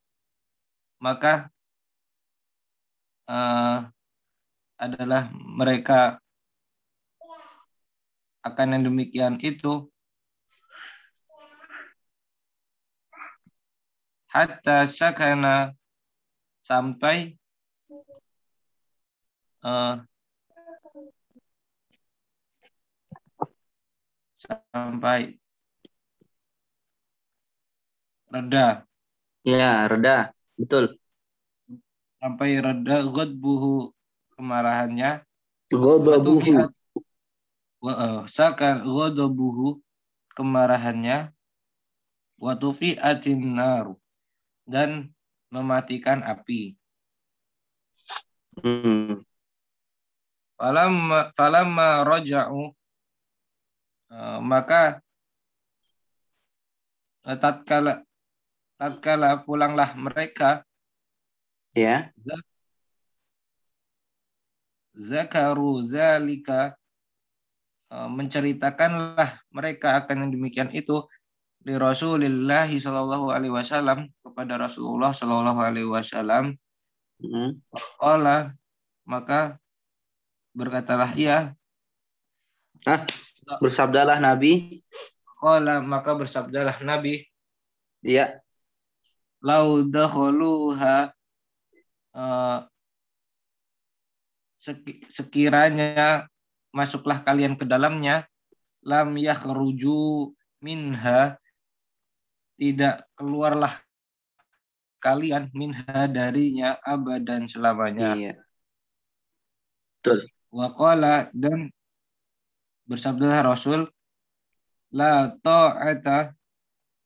maka eh, adalah mereka akan yang demikian itu hatta sakana sampai eh, sampai reda Ya, reda. Betul. sampai reda ghadbuhu kemarahannya Ghadabuhu. Wa eh, sakan ghadabuhu kemarahannya watufiatin nar dan mematikan api Hmm. falamma falamma raja'u eh, maka tatkala tatkala pulanglah mereka Ya. zakaru zalika eh, menceritakanlah mereka akan yang demikian itu di Rasulullah Shallallahu alaihi wasallam kepada Rasulullah Shallallahu alaihi wasallam Hmm. Qala maka berkatalah ia Bersabdalah Nabi. qala maka bersabdalah Nabi Ya. lau dakhuluha eh, seki- sekiranya masuklah kalian ke dalamnya lam yakhruju minha tidak keluarlah kalian minha darinya abadan selamanya. Iya. Waqala dan bersabdalah Rasul la ta'ata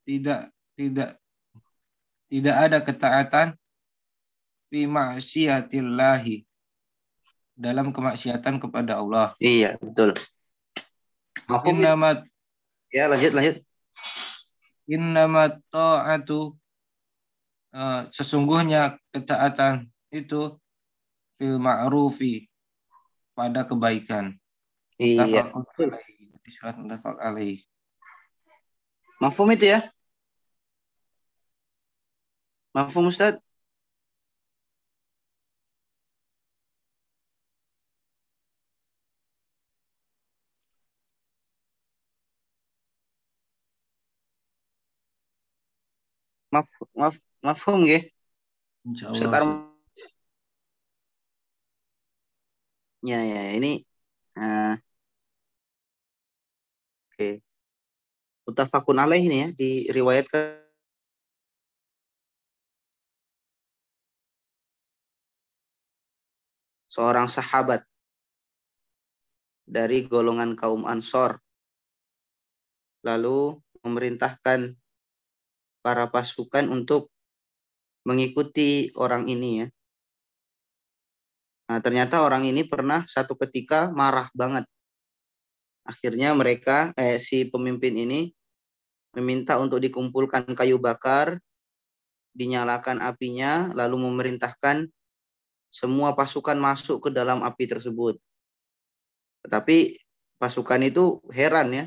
tidak tidak tidak ada ketaatan fi ma'siyatillahi dalam kemaksiatan kepada Allah. Iya, betul. Mafhum ya? Innama ya, lanjut lanjut. Innama ta'atu eh, sesungguhnya ketaatan itu fil ma'rufi pada kebaikan. Iya. Muttafaq alaihi. Mafhum itu ya? Mafhum Ustaz? Maf, maf, mafhum nggih? Ustaz. Arman. Ya, ya, ini eh, oke. Mutafakun alaih ini ya, diriwayatkan seorang sahabat dari golongan kaum Ansor. Lalu memerintahkan para pasukan untuk mengikuti orang ini ya. Nah, ternyata orang ini pernah satu ketika marah banget. Akhirnya mereka eh si pemimpin ini meminta untuk dikumpulkan kayu bakar, dinyalakan apinya, lalu memerintahkan semua pasukan masuk ke dalam api tersebut. Tetapi pasukan itu heran ya.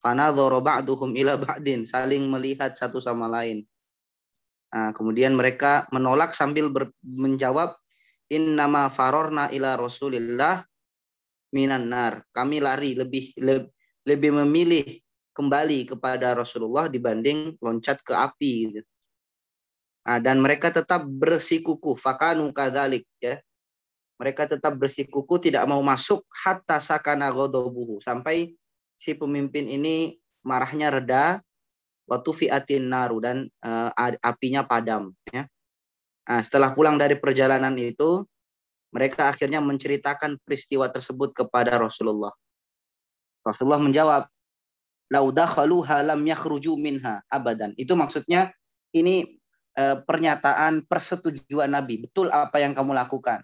Karena ba'duhum ila ba'din, saling melihat satu sama lain. Nah, kemudian mereka menolak sambil ber, menjawab innama farorna ila rasulillah minan nar. Kami lari lebih lebih, lebih memilih kembali kepada Rasulullah dibanding loncat ke api gitu. Nah, dan mereka tetap bersikukuh fakanu kadzalik ya. Mereka tetap bersikukuh tidak mau masuk hatta sakana ghadabuhu sampai si pemimpin ini marahnya reda waktu fiatin naru dan uh, apinya padam ya. Nah, setelah pulang dari perjalanan itu mereka akhirnya menceritakan peristiwa tersebut kepada Rasulullah. Rasulullah menjawab, "Laudakhaluha lam yakhruju minha abadan." Itu maksudnya ini eh, pernyataan persetujuan Nabi. Betul apa yang kamu lakukan.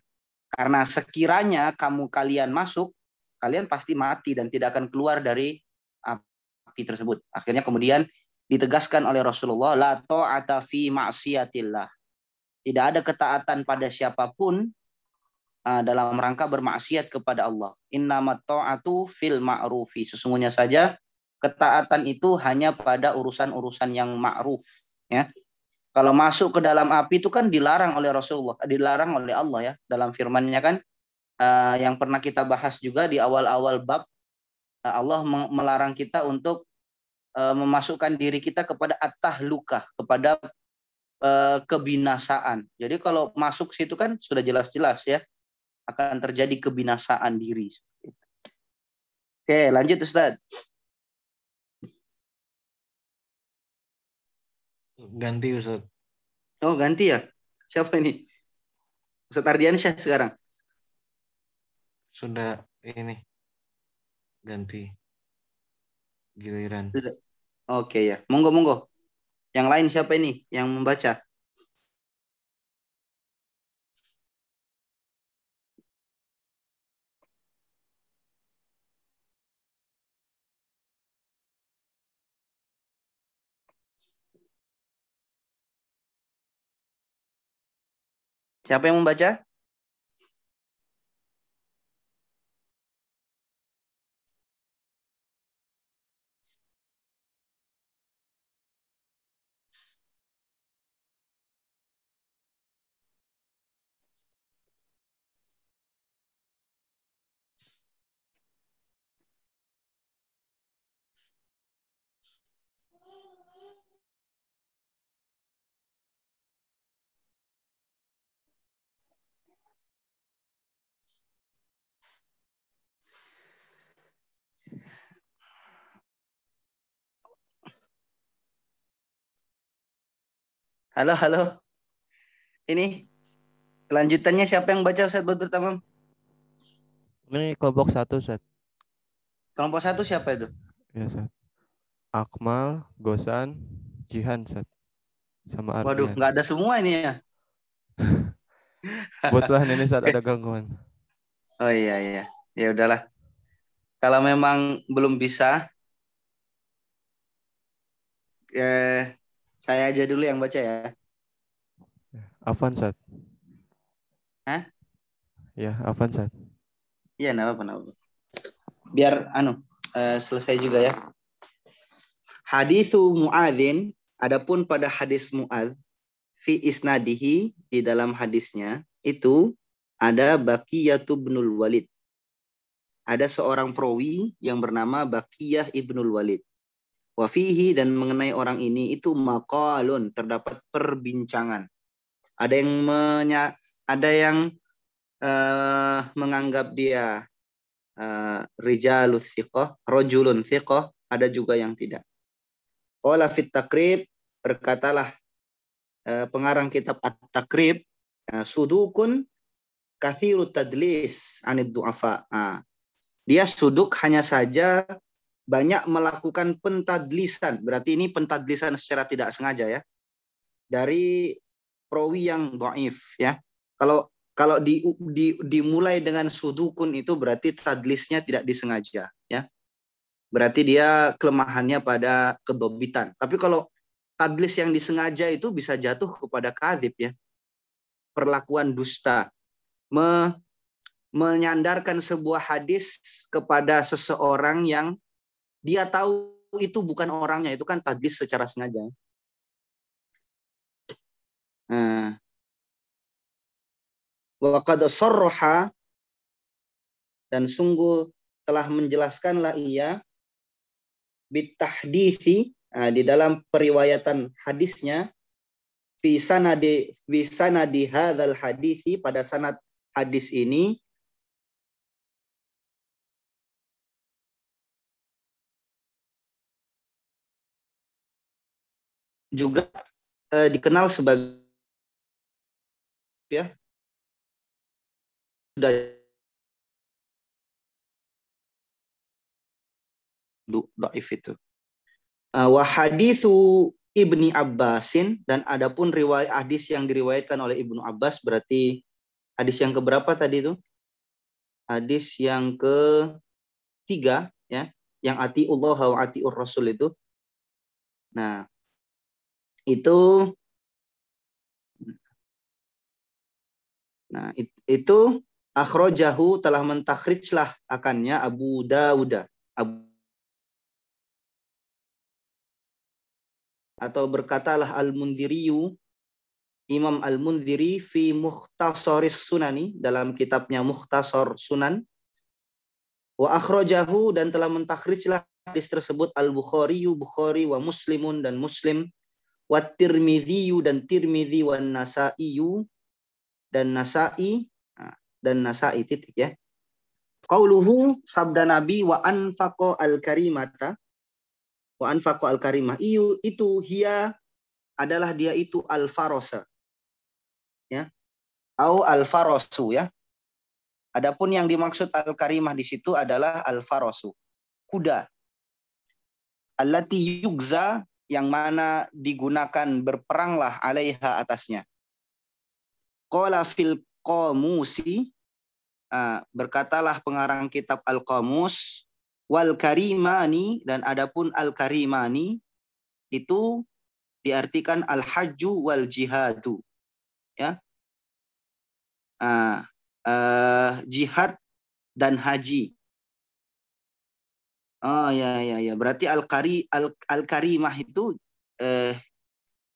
Karena sekiranya kamu kalian masuk, kalian pasti mati dan tidak akan keluar dari api tersebut. Akhirnya kemudian ditegaskan oleh Rasulullah, la ta'ata fi ma'siyatillah. Tidak ada ketaatan pada siapa pun uh, dalam rangka bermaksiat kepada Allah. Innamat ta'atu fil ma'rufi. Sesungguhnya saja ketaatan itu hanya pada urusan-urusan yang ma'ruf, ya. Kalau masuk ke dalam api itu kan dilarang oleh Rasulullah, dilarang oleh Allah ya dalam firman-Nya kan uh, yang pernah kita bahas juga di awal-awal bab uh, Allah melarang kita untuk uh, memasukkan diri kita kepada at-tahluka, kepada uh, kebinasaan. Jadi kalau masuk situ kan sudah jelas-jelas ya akan terjadi kebinasaan diri. Oke, lanjut Ustaz. Ganti Ustaz. Oh, ganti ya? Siapa ini? Ustaz Ardiansyah sekarang. Sudah ini ganti giliran. Sudah. Oke ya. Monggo monggo. Yang lain siapa ini yang membaca? Siapa yang membaca? Halo, halo. ini kelanjutannya siapa yang baca Ustaz Badrul Tamam? Ini kelompok satu, Ustaz. Kelompok satu siapa itu? Ya, Ustaz. Akmal, Gosan, Jihan, Ustaz. Sama Waduh, Ardian. nggak ada semua ini ya. (laughs) Kebetulan ini saat ada gangguan. Oh iya iya. Ya udahlah. Kalau memang belum bisa eh saya aja dulu yang baca ya. Afan, Ustaz. Hah? Ya, Afan, Ustaz. Iya, enggak apa-apa. Biar anu eh, selesai juga ya. Hadithu Muadzin, adapun pada hadis Muadz fi isnadihi di dalam hadisnya itu ada Baqiyatu ibnul Walid. Ada seorang perawi yang bernama Baqiyah ibnul Walid. Wafihi dan mengenai orang ini itu maqalun terdapat perbincangan. Ada yang menya, ada yang eh, menganggap dia uh, rijalus thiqah, rojulun thiqah, ada juga yang tidak. Qala fit takrib, berkatalah uh, pengarang kitab at-takrib, uh, sudukun kathiru tadlis anid du'afa. Nah, dia suduk hanya saja banyak melakukan pentadlisan. Berarti ini pentadlisan secara tidak sengaja ya. Dari perawi yang dhaif ya. Kalau kalau di, di, dimulai dengan sudukun itu berarti tadlisnya tidak disengaja ya berarti dia kelemahannya pada kedobitan tapi kalau tadlis yang disengaja itu bisa jatuh kepada kadib ya perlakuan dusta Me, menyandarkan sebuah hadis kepada seseorang yang dia tahu itu bukan orangnya itu kan tadlis secara sengaja. Nah. Sarraha dan sungguh telah menjelaskanlah ia bitahdisi nah, di dalam periwayatan hadisnya fi sanadi fi sanadi hadzal hadisi pada sanad hadis ini juga eh, dikenal sebagai ya sudah dhaif itu. Uh, Ibni Abbasin dan adapun riwayat hadis yang diriwayatkan oleh Ibnu Abbas berarti hadis yang keberapa tadi itu? Hadis yang ke tiga ya, yang ati Allah wa atiur Rasul itu. Nah, itu Nah, itu akhrojahu telah mentakhrijlah akannya Abu Dawud. Abu atau berkatalah Al-Mundiriyu Imam Al-Mundiri fi Mukhtasaris Sunani dalam kitabnya Mukhtasar Sunan wa akhrajahu dan telah mentakhrijlah hadis tersebut Al-Bukhari Bukhari wa Muslimun dan Muslim wa Tirmidzi dan Tirmidzi wa Nasa'i dan Nasa'i dan Nasa'i titik ya. Qauluhu sabda Nabi wa anfaqa al-karimata wa anfaqa al-karimah. Iyu itu hia adalah dia itu al-farosa. Ya. Au al-farosu ya. Adapun yang dimaksud al-karimah di situ adalah al-farosu. Kuda. Allati yugza yang mana digunakan berperanglah alaiha atasnya. Qala fil qamusi uh, berkatalah pengarang kitab Al-Qamus wal karimani dan adapun al-karimani itu diartikan al-hajju wal jihadu. Ya. Uh, uh, jihad dan haji. Oh ya ya ya. Berarti al-kari al al-karimah itu eh,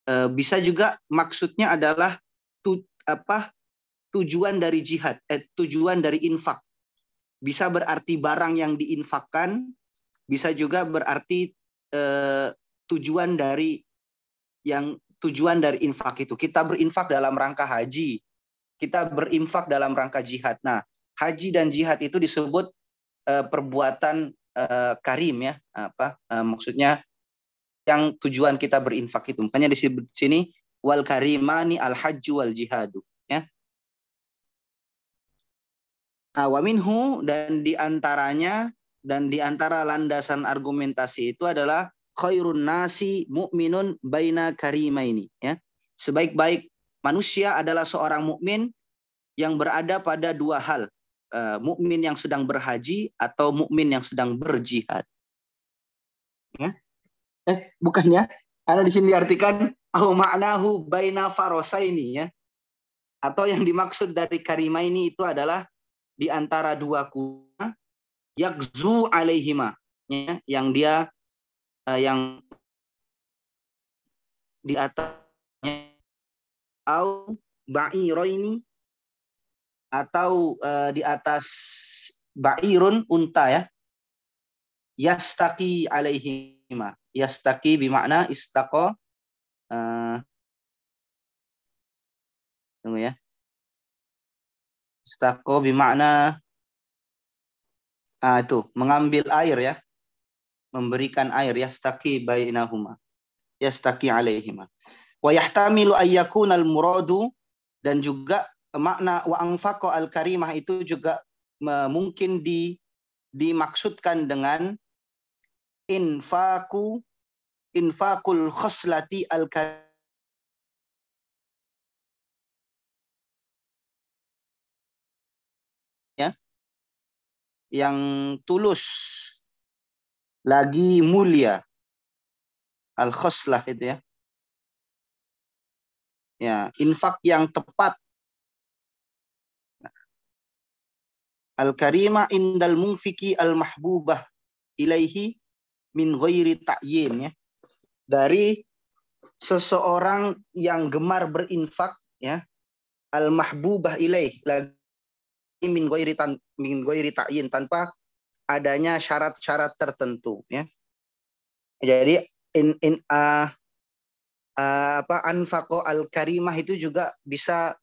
eh, bisa juga maksudnya adalah tu, apa tujuan dari jihad, eh, tujuan dari infak. Bisa berarti barang yang diinfakkan, bisa juga berarti eh, tujuan dari yang tujuan dari infak itu. Kita berinfak dalam rangka haji, kita berinfak dalam rangka jihad. Nah, haji dan jihad itu disebut eh, perbuatan eh, karim ya, apa eh, maksudnya yang tujuan kita berinfak itu. Makanya di sini wal karimani al hajju wal jihadu ya. Nah, wa minhu dan di antaranya dan di antara landasan argumentasi itu adalah khairun nasi mu'minun baina karimaini ya. Sebaik-baik manusia adalah seorang mukmin yang berada pada dua hal uh, mukmin yang sedang berhaji atau mukmin yang sedang berjihad. Ya. Eh bukan ya. Karena di sini diartikan au ma'nahu baina farosaini ya. Atau yang dimaksud dari karima ini itu adalah di antara dua kuda yakzu alaihima ya, yang dia uh, yang di atasnya au ba'iroini atau uh, di atas ba'irun unta ya yastaki alaihima yastaki bimakna istaqo uh, tunggu ya Istaqo bimakna ah, itu mengambil air ya. Memberikan air yastaqi bainahuma. Yastaqi alaihima. Wa yahtamilu ayyakuna al-muradu dan juga makna wa anfaqa al-karimah itu juga mungkin di dimaksudkan dengan infaku infakul khoslati al-karimah. Yang tulus lagi mulia al khoslah itu ya. Ya infak yang tepat al karimah indal mungfiki al mahbubah ilaihi min ghairi ta'yin ya dari seseorang yang gemar berinfak ya al mahbubah ilaih lagi min ghairi tan min ghairi ta'yin tanpa adanya syarat-syarat tertentu ya. Jadi in in uh, uh, apa anfaqo al karimah itu juga bisa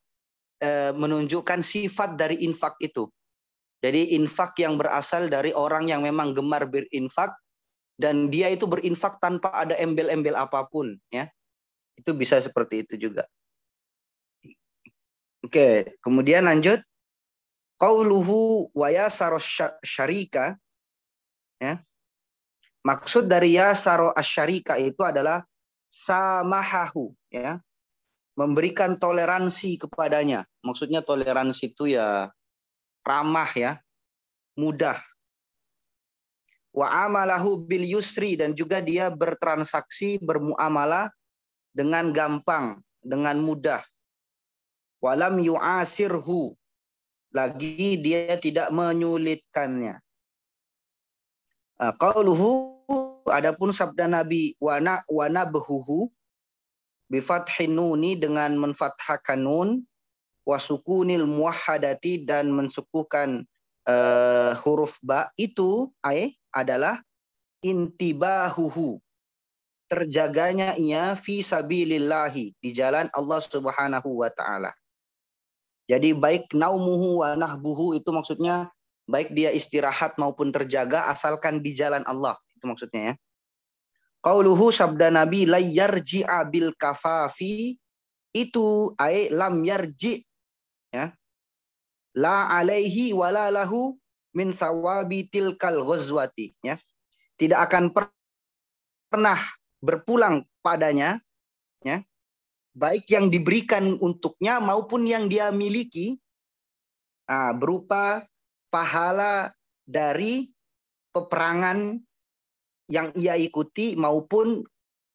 uh, menunjukkan sifat dari infak itu. Jadi infak yang berasal dari orang yang memang gemar berinfak dan dia itu berinfak tanpa ada embel-embel apa pun ya. Itu bisa seperti itu juga. Oke, kemudian lanjut qauluhu wa yasaro syarika ya. Maksud dari yasaro asyarika itu adalah samahahu ya. Memberikan toleransi kepadanya. Maksudnya toleransi itu ya ramah ya, mudah. Wa amalahu bil yusri dan juga dia bertransaksi, bermuamalah dengan gampang, dengan mudah. Walam yu'asirhu lagi dia tidak menyulitkannya. Uh, qauluhu adapun sabda Nabi wana wana behuhu bifathin dengan menfathahkan nun wasukunil muwahhadati dan mensukukan uh, huruf ba itu ay adalah intibahuhu terjaganya ia fi sabilillahi di jalan Allah Subhanahu wa taala. Jadi baik naumuhu wa nahbuhu itu maksudnya baik dia istirahat maupun terjaga asalkan di jalan Allah. Itu maksudnya ya. Qauluhu sabda Nabi la yarji'a bil kafafi itu ay lam yarji ya. La alaihi wala lahu min sawabi tilkal ghazwati ya. Tidak akan pernah berpulang padanya ya baik yang diberikan untuknya maupun yang dia miliki nah, berupa pahala dari peperangan yang ia ikuti maupun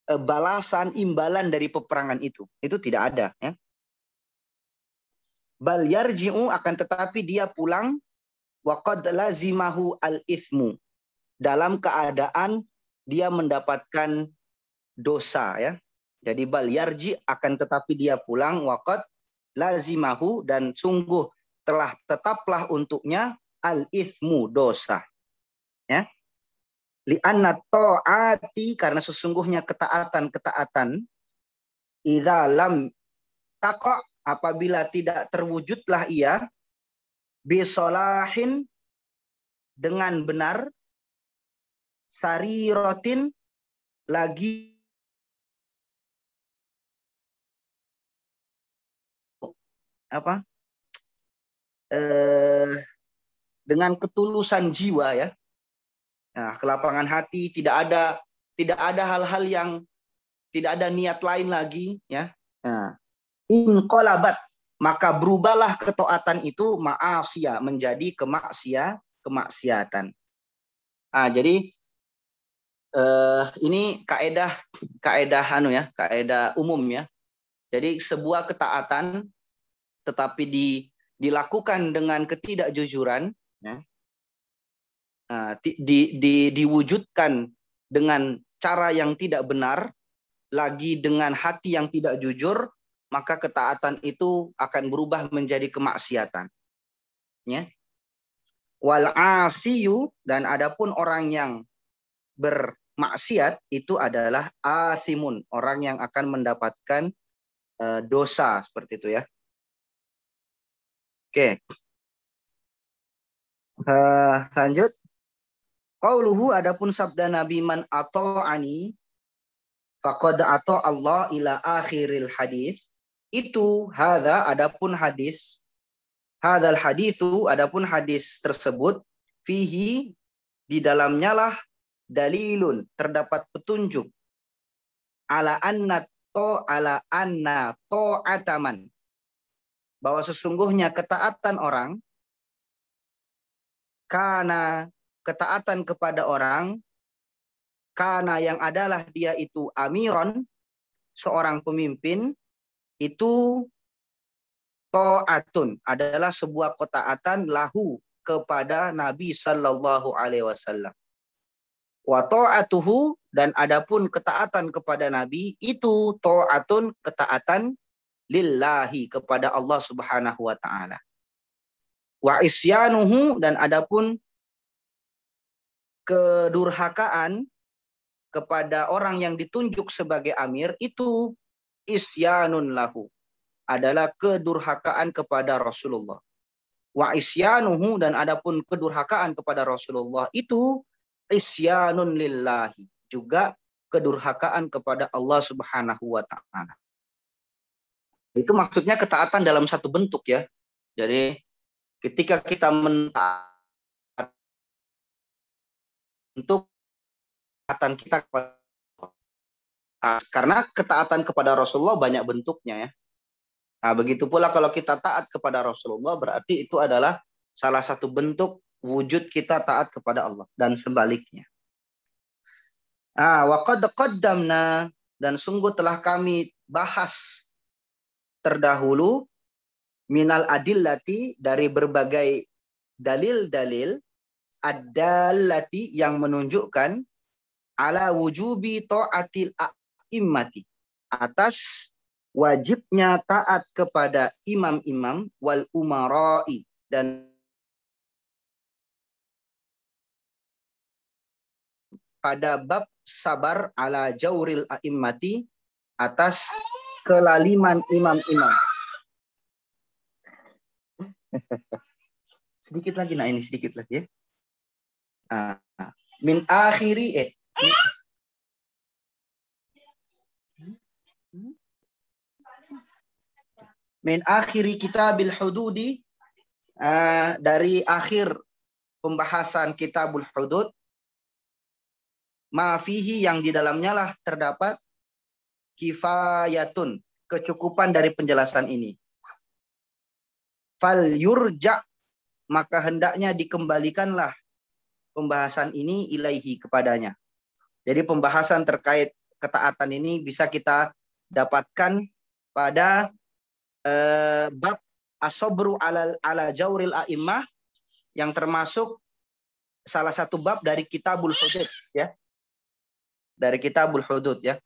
e, balasan imbalan dari peperangan itu itu tidak ada ya bal yarji'u akan tetapi dia pulang. Waqad lazimahu al ithmu dalam keadaan dia mendapatkan dosa ya. Jadi bal yarji akan tetapi dia pulang. Waqad lazimahu dan sungguh telah tetaplah untuknya al ithmu dosa. Ya. Li'anna ta'ati karena sesungguhnya ketaatan-ketaatan. Idza lam taqa apabila tidak terwujudlah ia bisolahin dengan benar sarirotin lagi apa? Eh, dengan ketulusan jiwa ya. Nah, kelapangan hati tidak ada tidak ada hal-hal yang tidak ada niat lain lagi ya. Nah, inqalabat maka berubahlah ketaatan itu ma'asiyah menjadi kemaksia kemaksiatan. Ah, jadi eh, ini kaedah kaedah anu ya, kaedah umum ya. Jadi sebuah ketaatan tetapi di, dilakukan dengan ketidakjujuran ya. Nah, di, di, diwujudkan dengan cara yang tidak benar lagi dengan hati yang tidak jujur maka ketaatan itu akan berubah menjadi kemaksiatan. Ya. Wal asiyu dan adapun orang yang bermaksiat itu adalah asimun, orang yang akan mendapatkan uh, dosa seperti itu ya. Oke. Uh, lanjut. Qauluhu adapun sabda Nabi man ani faqad atau Allah ila akhiril hadis itu hadza adapun hadis hadal hadisu adapun hadis tersebut fihi di dalamnya lah dalilun terdapat petunjuk. Ala anna to ala anna to ataman bahwa sesungguhnya ketaatan orang karena ketaatan kepada orang karena yang adalah dia itu amiron seorang pemimpin itu to'atun adalah sebuah ketaatan lahu kepada Nabi Shallallahu Alaihi Wasallam. Wa ta'atuhu dan adapun ketaatan kepada Nabi itu ta'atun ketaatan lillahi kepada Allah Subhanahu wa taala. Wa isyanuhu dan adapun kedurhakaan kepada orang yang ditunjuk sebagai amir itu isyanun lahu adalah kedurhakaan kepada Rasulullah. Wa isyanuhu dan adapun kedurhakaan kepada Rasulullah itu isyanun lillahi juga kedurhakaan kepada Allah Subhanahu wa taala. Itu maksudnya ketaatan dalam satu bentuk ya. Jadi ketika kita mentaat untuk ketaatan kita kepada karena ketaatan kepada Rasulullah banyak bentuknya ya. Nah, begitu pula kalau kita taat kepada Rasulullah berarti itu adalah salah satu bentuk wujud kita taat kepada Allah dan sebaliknya. Ah, wa qad dan sungguh telah kami bahas terdahulu minal adillati dari berbagai dalil-dalil adallati yang menunjukkan ala wujubi ta'atil a'immati atas wajibnya taat kepada imam-imam wal umarai dan pada bab sabar ala jauril a'immati atas kelaliman imam-imam. (laughs) sedikit lagi, nah ini sedikit lagi ya. Ah, min akhiri eh. Akhiri kitabil hududi uh, dari akhir pembahasan kitabul hudud maafihi yang di dalamnya lah terdapat kifayatun, kecukupan dari penjelasan ini. Fal yurja maka hendaknya dikembalikanlah pembahasan ini ilaihi kepadanya. Jadi pembahasan terkait ketaatan ini bisa kita dapatkan pada eh, bab asobru ala ala jauril a'immah yang termasuk salah satu bab dari kitabul hudud ya. Dari kitabul hudud ya.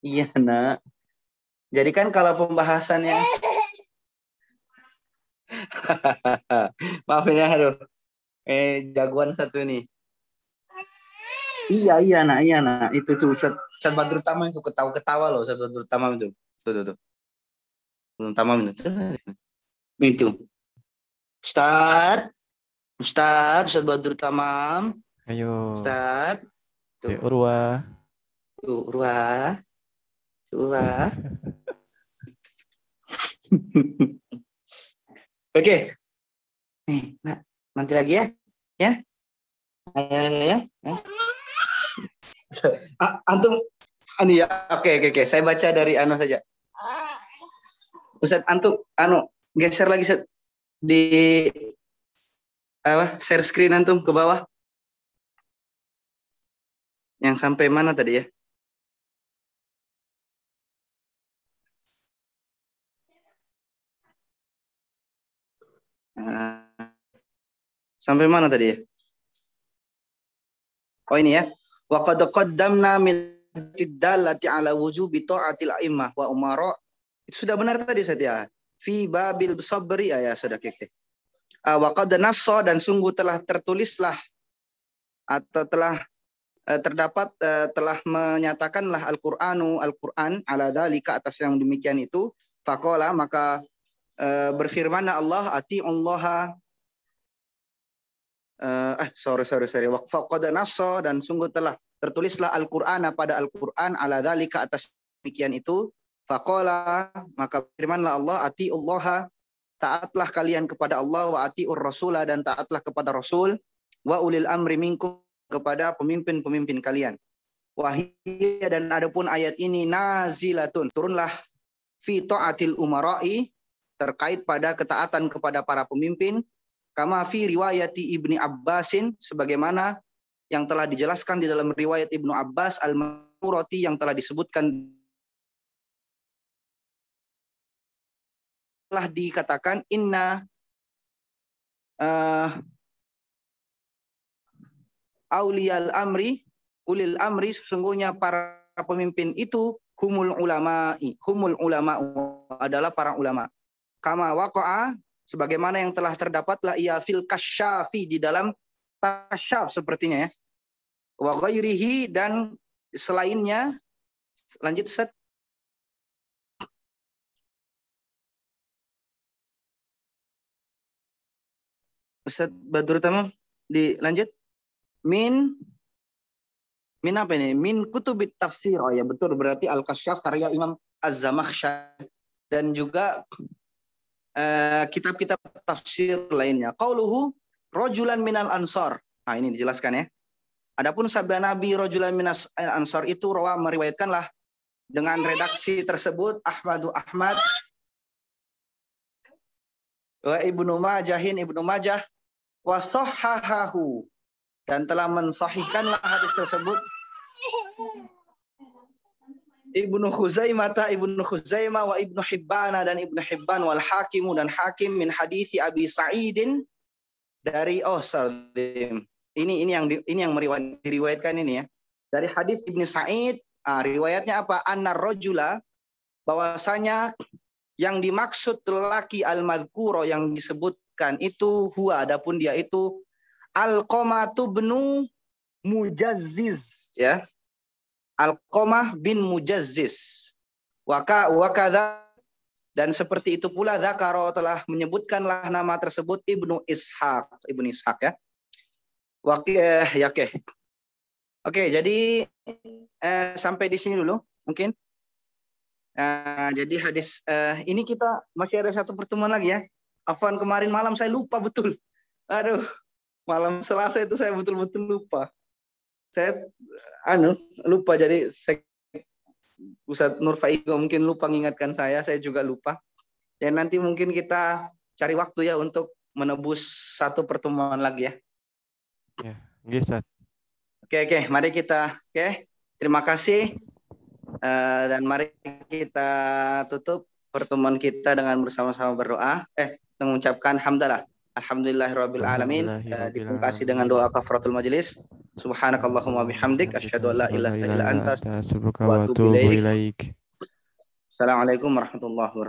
Iya, nak. Jadi kan kalau pembahasannya (laughs) Maafin ya, aduh. Eh, jagoan satu nih. Iya, iya, nak, iya, nak. Itu tuh Ustaz, Ustaz Badrul Tamam itu ketawa-ketawa loh, Ustaz Badrul Tamam itu. Tuh, tuh, tuh. Badrul Tamam itu. Itu. Ustaz. Ustaz, Ustaz Badrul Tamam. Ayo. Ustaz. Tuh. Urwa. Tuh, Urwa. Urwa. (laughs) Oke. Nih, nah, nanti lagi ya. Ya. Ya, ya, (laughs) ya. Ah, antum anu ya. Oke, oke, oke. Saya baca dari anu saja. Ustaz, antum anu geser lagi Ustaz. di apa? Share screen antum ke bawah. Yang sampai mana tadi ya? Nah, sampai mana tadi ya? Oh ini ya. Wa qad qaddamna min tidallati ala wujubi ta'atil a'immah wa umara. Itu sudah benar tadi saya Fi babil sabri ah, ya sudah keke. Uh, wa qad nassa dan sungguh telah tertulislah atau telah uh, terdapat uh, telah menyatakanlah Al-Qur'anu Al-Qur'an ala dalika atas yang demikian itu. Faqala maka uh, berfirman Allah ati Allah eh sorry sorry sorry. Faqad nassa dan sungguh telah tertulislah Al-Qur'an pada Al-Qur'an ala dalika atas demikian itu faqala maka firmanlah Allah ati Allah taatlah kalian kepada Allah wa atiur rasulah dan taatlah kepada rasul wa ulil amri minkum kepada pemimpin-pemimpin kalian. Wahiyya dan adapun ayat ini nazilatun turunlah fi taatil umara'i terkait pada ketaatan kepada para pemimpin kama fi riwayati Ibni Abbasin sebagaimana yang telah dijelaskan di dalam riwayat Ibnu Abbas al-Murati yang telah disebutkan telah dikatakan inna uh, auliyal amri ulil amri sesungguhnya para pemimpin itu humul ulama humul ulama adalah para ulama. Kama waqa'a sebagaimana yang telah terdapatlah ia fil kasyafi di dalam kasyaf sepertinya ya. Wa dan selainnya lanjut set Ustaz Badrul Tamam dilanjut min min apa ini min kutubit tafsir oh ya betul berarti al kasyaf karya Imam Az-Zamakhsyari dan juga Eh, kitab-kitab uh, tafsir lainnya. Qauluhu rojulan minal ansor. Nah, ini dijelaskan ya. Adapun sabda Nabi rojulan minas ansor itu rawa meriwayatkanlah dengan redaksi tersebut Ahmadu Ahmad wa Ibnu Majahin Ibnu Majah wa sahahahu dan telah mensahihkanlah hadis tersebut Ibnu Khuzaimah, Ibnu Khuzaimah wa Ibnu Hibban dan Ibnu Hibban wal Hakim dan Hakim min hadisi Abi Sa'idin dari oh sorry. Ini ini yang ini yang meriwayatkan ini ya. Dari hadis Ibnu Sa'id, ah, riwayatnya apa? Anna rojula bahwasanya yang dimaksud lelaki al-madhkuro yang disebutkan itu huwa adapun dia itu al-qamatu bnu mujazziz ya Alqamah bin Mujazziz. Waka wakada dan seperti itu pula Zakaro telah menyebutkanlah nama tersebut Ibnu Ishaq, Ibnu Ishaq ya. Oke, ya oke. Oke, jadi eh, sampai di sini dulu mungkin. Uh, jadi hadis uh, ini kita masih ada satu pertemuan lagi ya. Afan kemarin malam saya lupa betul. Aduh, malam Selasa itu saya betul-betul lupa saya anu lupa jadi saya Ustaz Nur Faigo mungkin lupa mengingatkan saya, saya juga lupa. Dan nanti mungkin kita cari waktu ya untuk menebus satu pertemuan lagi ya. Ya, Ustaz. Oke, oke, mari kita oke. Terima kasih. Uh, dan mari kita tutup pertemuan kita dengan bersama-sama berdoa. Eh, mengucapkan hamdalah. Alhamdulillahirabbil alamin. Uh, dengan doa kafaratul majelis. Subhanakallahumma bihamdik asyhadu an la ilaha illa anta astaghfiruka wa atubu ilaik. Assalamualaikum warahmatullahi wabarakatuh.